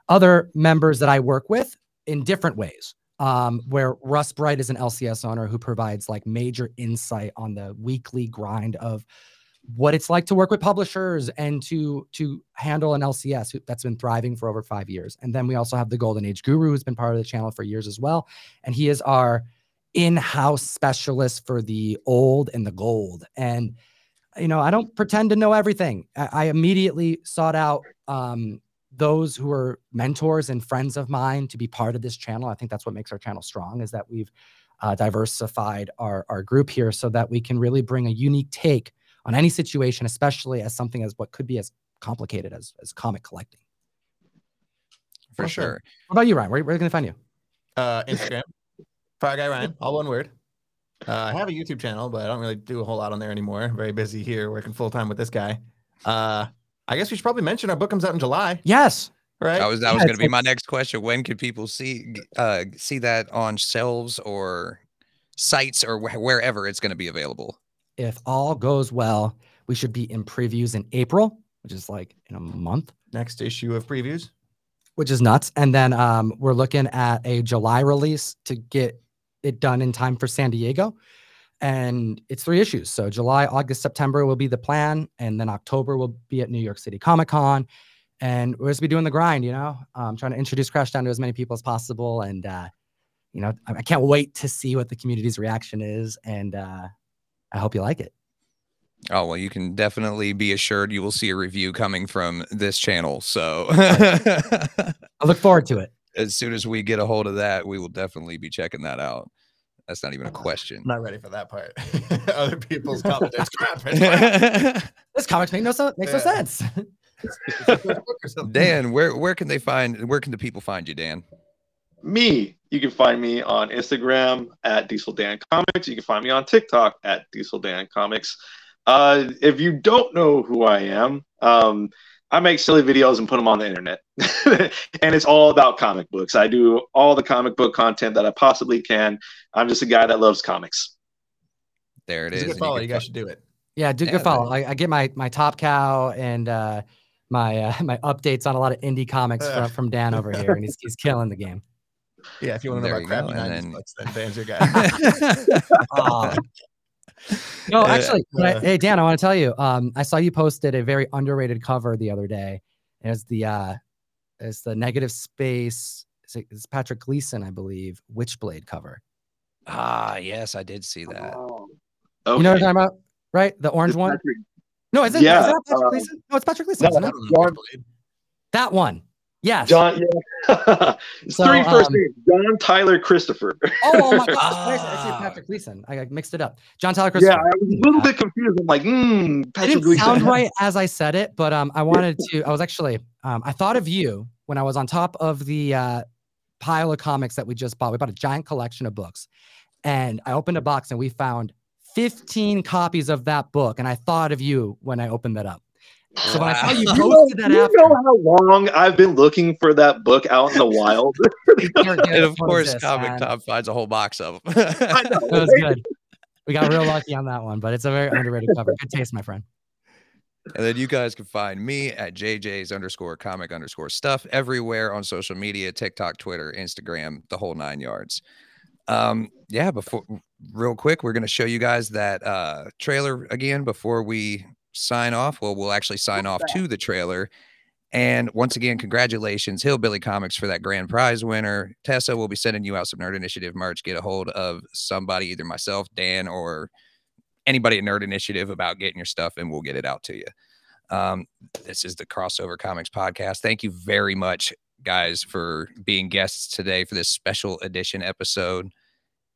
[SPEAKER 6] other members that I work with in different ways. Um, where Russ Bright is an LCS owner who provides like major insight on the weekly grind of what it's like to work with publishers and to to handle an LCS that's been thriving for over five years. And then we also have the Golden Age Guru, who's been part of the channel for years as well, and he is our in-house specialist for the old and the gold. And you know, I don't pretend to know everything. I, I immediately sought out um, those who are mentors and friends of mine to be part of this channel. I think that's what makes our channel strong is that we've uh, diversified our, our group here so that we can really bring a unique take on any situation, especially as something as what could be as complicated as, as comic collecting.
[SPEAKER 5] For
[SPEAKER 8] Awesome.
[SPEAKER 5] sure.
[SPEAKER 6] What about you, Ryan? Where, where can they find you?
[SPEAKER 8] Uh, Instagram, Fire Guy Ryan, all one word. Uh, I have a YouTube channel, but I don't really do a whole lot on there anymore. Very busy here, working full time with this guy. Uh, I guess we should probably mention our book comes out in July,
[SPEAKER 6] Yes.
[SPEAKER 8] right?
[SPEAKER 5] That was that was
[SPEAKER 6] Yeah,
[SPEAKER 5] going to be my next question. When could people see uh see that on shelves or sites or wh- wherever it's going to be available?
[SPEAKER 6] If all goes well, we should be in previews in April, which is like in a month.
[SPEAKER 8] Next issue of previews.
[SPEAKER 6] which is nuts. And then um, we're looking at a July release to get it done in time for San Diego. And it's three issues. So July, August, September will be the plan. And then October will be at New York City Comic Con. And we're just be doing the grind, you know, um, trying to introduce Crashdown to as many people as possible. And, uh, you know, I, I can't wait to see what the community's reaction is. And uh, I hope you like it.
[SPEAKER 5] Oh well, you can definitely be assured you will see a review coming from this channel. So *laughs*
[SPEAKER 6] I look forward to it.
[SPEAKER 5] As soon as we get a hold of that, we will definitely be checking that out. That's not even a question.
[SPEAKER 8] I'm not ready for that part. *laughs* Other people's comments. *laughs* It's crap. It's crap. *laughs*
[SPEAKER 6] This comics make no so- makes no sense.
[SPEAKER 5] Dan, where where can they find where can the people find you, Dan?
[SPEAKER 7] Me, you can find me on Instagram at Diesel Dan Comics. You can find me on TikTok at Diesel Dan Comics. Uh, if you don't know who I am, um, I make silly videos and put them on the internet, *laughs* and it's all about comic books. I do all the comic book content that I possibly can. I'm just a guy that loves comics.
[SPEAKER 5] There it
[SPEAKER 8] It's
[SPEAKER 5] is.
[SPEAKER 8] a good follow.
[SPEAKER 5] can
[SPEAKER 8] You guys should do it.
[SPEAKER 6] Yeah, do
[SPEAKER 5] Yeah,
[SPEAKER 6] good follow. I, I get my my top cow and uh, my uh, *laughs* my updates on a lot of indie comics from, from Dan over *laughs* here, and he's, he's killing the game.
[SPEAKER 8] Yeah, if you want to know
[SPEAKER 5] There
[SPEAKER 8] about
[SPEAKER 5] you
[SPEAKER 8] crappy
[SPEAKER 5] go,
[SPEAKER 8] 90s
[SPEAKER 5] then-
[SPEAKER 8] books, then Dan's your guy.
[SPEAKER 6] Aw. No,
[SPEAKER 5] Uh,
[SPEAKER 6] actually, can I-
[SPEAKER 8] uh,
[SPEAKER 6] hey Dan, I want to tell you. Um, I saw you posted a very underrated cover the other day. And It's the uh, it's the negative space. It's, it's Patrick Gleason, I believe, Witchblade cover.
[SPEAKER 5] ah, yes, I did see that.
[SPEAKER 7] Okay.
[SPEAKER 6] You know what I'm talking about, right? The orange
[SPEAKER 7] It's
[SPEAKER 6] one.
[SPEAKER 7] Patrick-
[SPEAKER 6] No, is it?
[SPEAKER 7] Yeah,
[SPEAKER 6] is that Patrick
[SPEAKER 7] um,
[SPEAKER 6] Gleason? No, it's Patrick Gleason.
[SPEAKER 7] no,
[SPEAKER 6] isn't it?
[SPEAKER 8] I don't know
[SPEAKER 7] John-
[SPEAKER 8] Witchblade.
[SPEAKER 6] That one. Yes.
[SPEAKER 7] John, yeah. *laughs* it's
[SPEAKER 6] So,
[SPEAKER 7] three first
[SPEAKER 6] um,
[SPEAKER 7] names: John, Tyler, Christopher.
[SPEAKER 6] Oh, oh my gosh! *laughs* I
[SPEAKER 5] Ah.
[SPEAKER 6] Patrick Gleason. I mixed it up. John Tyler Christopher.
[SPEAKER 7] yeah, I was a little bit confused. I'm like, hmm,
[SPEAKER 6] it didn't
[SPEAKER 7] Gleason.
[SPEAKER 6] sound right as I said it, but um, I wanted to. I was actually, um, I thought of you when I was on top of the uh, pile of comics that we just bought. We bought a giant collection of books, and I opened a box and we found 15 copies of that book, and I thought of you when I opened that up. So when I saw
[SPEAKER 5] Wow.
[SPEAKER 6] you *laughs*
[SPEAKER 7] You know,
[SPEAKER 6] posted that
[SPEAKER 7] you
[SPEAKER 6] after,
[SPEAKER 7] know how long I've been looking for that book out in the *laughs* wild?
[SPEAKER 5] And of course,
[SPEAKER 6] this,
[SPEAKER 5] Comic
[SPEAKER 6] man?
[SPEAKER 5] Top finds a whole box of them. *laughs*
[SPEAKER 7] I know.
[SPEAKER 6] That was good. We got real lucky on that one, but it's a very underrated cover. Good taste, my friend.
[SPEAKER 5] And then you guys can find me at JJ's underscore comic underscore stuff everywhere on social media TikTok, Twitter, Instagram, the whole nine yards. Um, yeah, before real quick, we're going to show you guys that uh, trailer again before we sign off. Well, we'll actually sign off to the trailer. And once again, congratulations, Hillbilly Comics, for that grand prize winner. Tessa will be sending you out some Nerd Initiative merch. Get a hold of somebody, either myself, Dan, or anybody at Nerd Initiative about getting your stuff, and we'll get it out to you. Um, this is the Crossover Comics podcast. Thank you very much, guys, for being guests today for this special edition episode.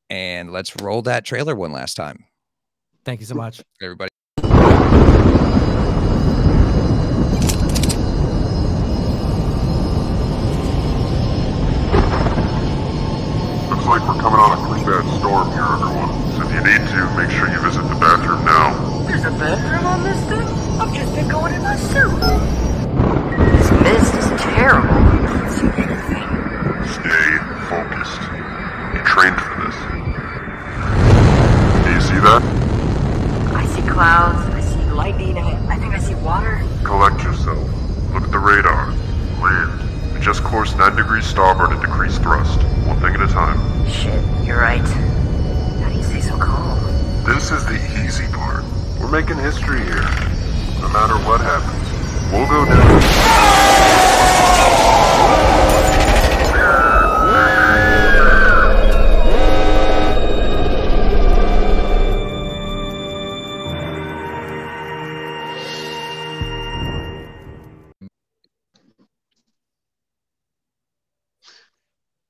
[SPEAKER 5] And let's roll that trailer one last time,
[SPEAKER 6] Thank you so much.
[SPEAKER 5] everybody.
[SPEAKER 9] Like we're coming on a pretty bad storm here, everyone. So if you need to, make sure you visit the bathroom now.
[SPEAKER 10] There's a bathroom on this thing? I've just been going in my suit. This mist is terrible. I can't see anything.
[SPEAKER 9] Stay focused. You trained for this. Do you see that?
[SPEAKER 10] I see clouds, I see lightning, I, I think I see water.
[SPEAKER 9] Collect yourself. Look at the radar. Land. Adjust course 9 degrees starboard and decrease thrust. One thing at a time.
[SPEAKER 10] Shit, you're right. How do you stay so calm?
[SPEAKER 9] This is the easy part. We're making history here. No matter what happens, we'll go down.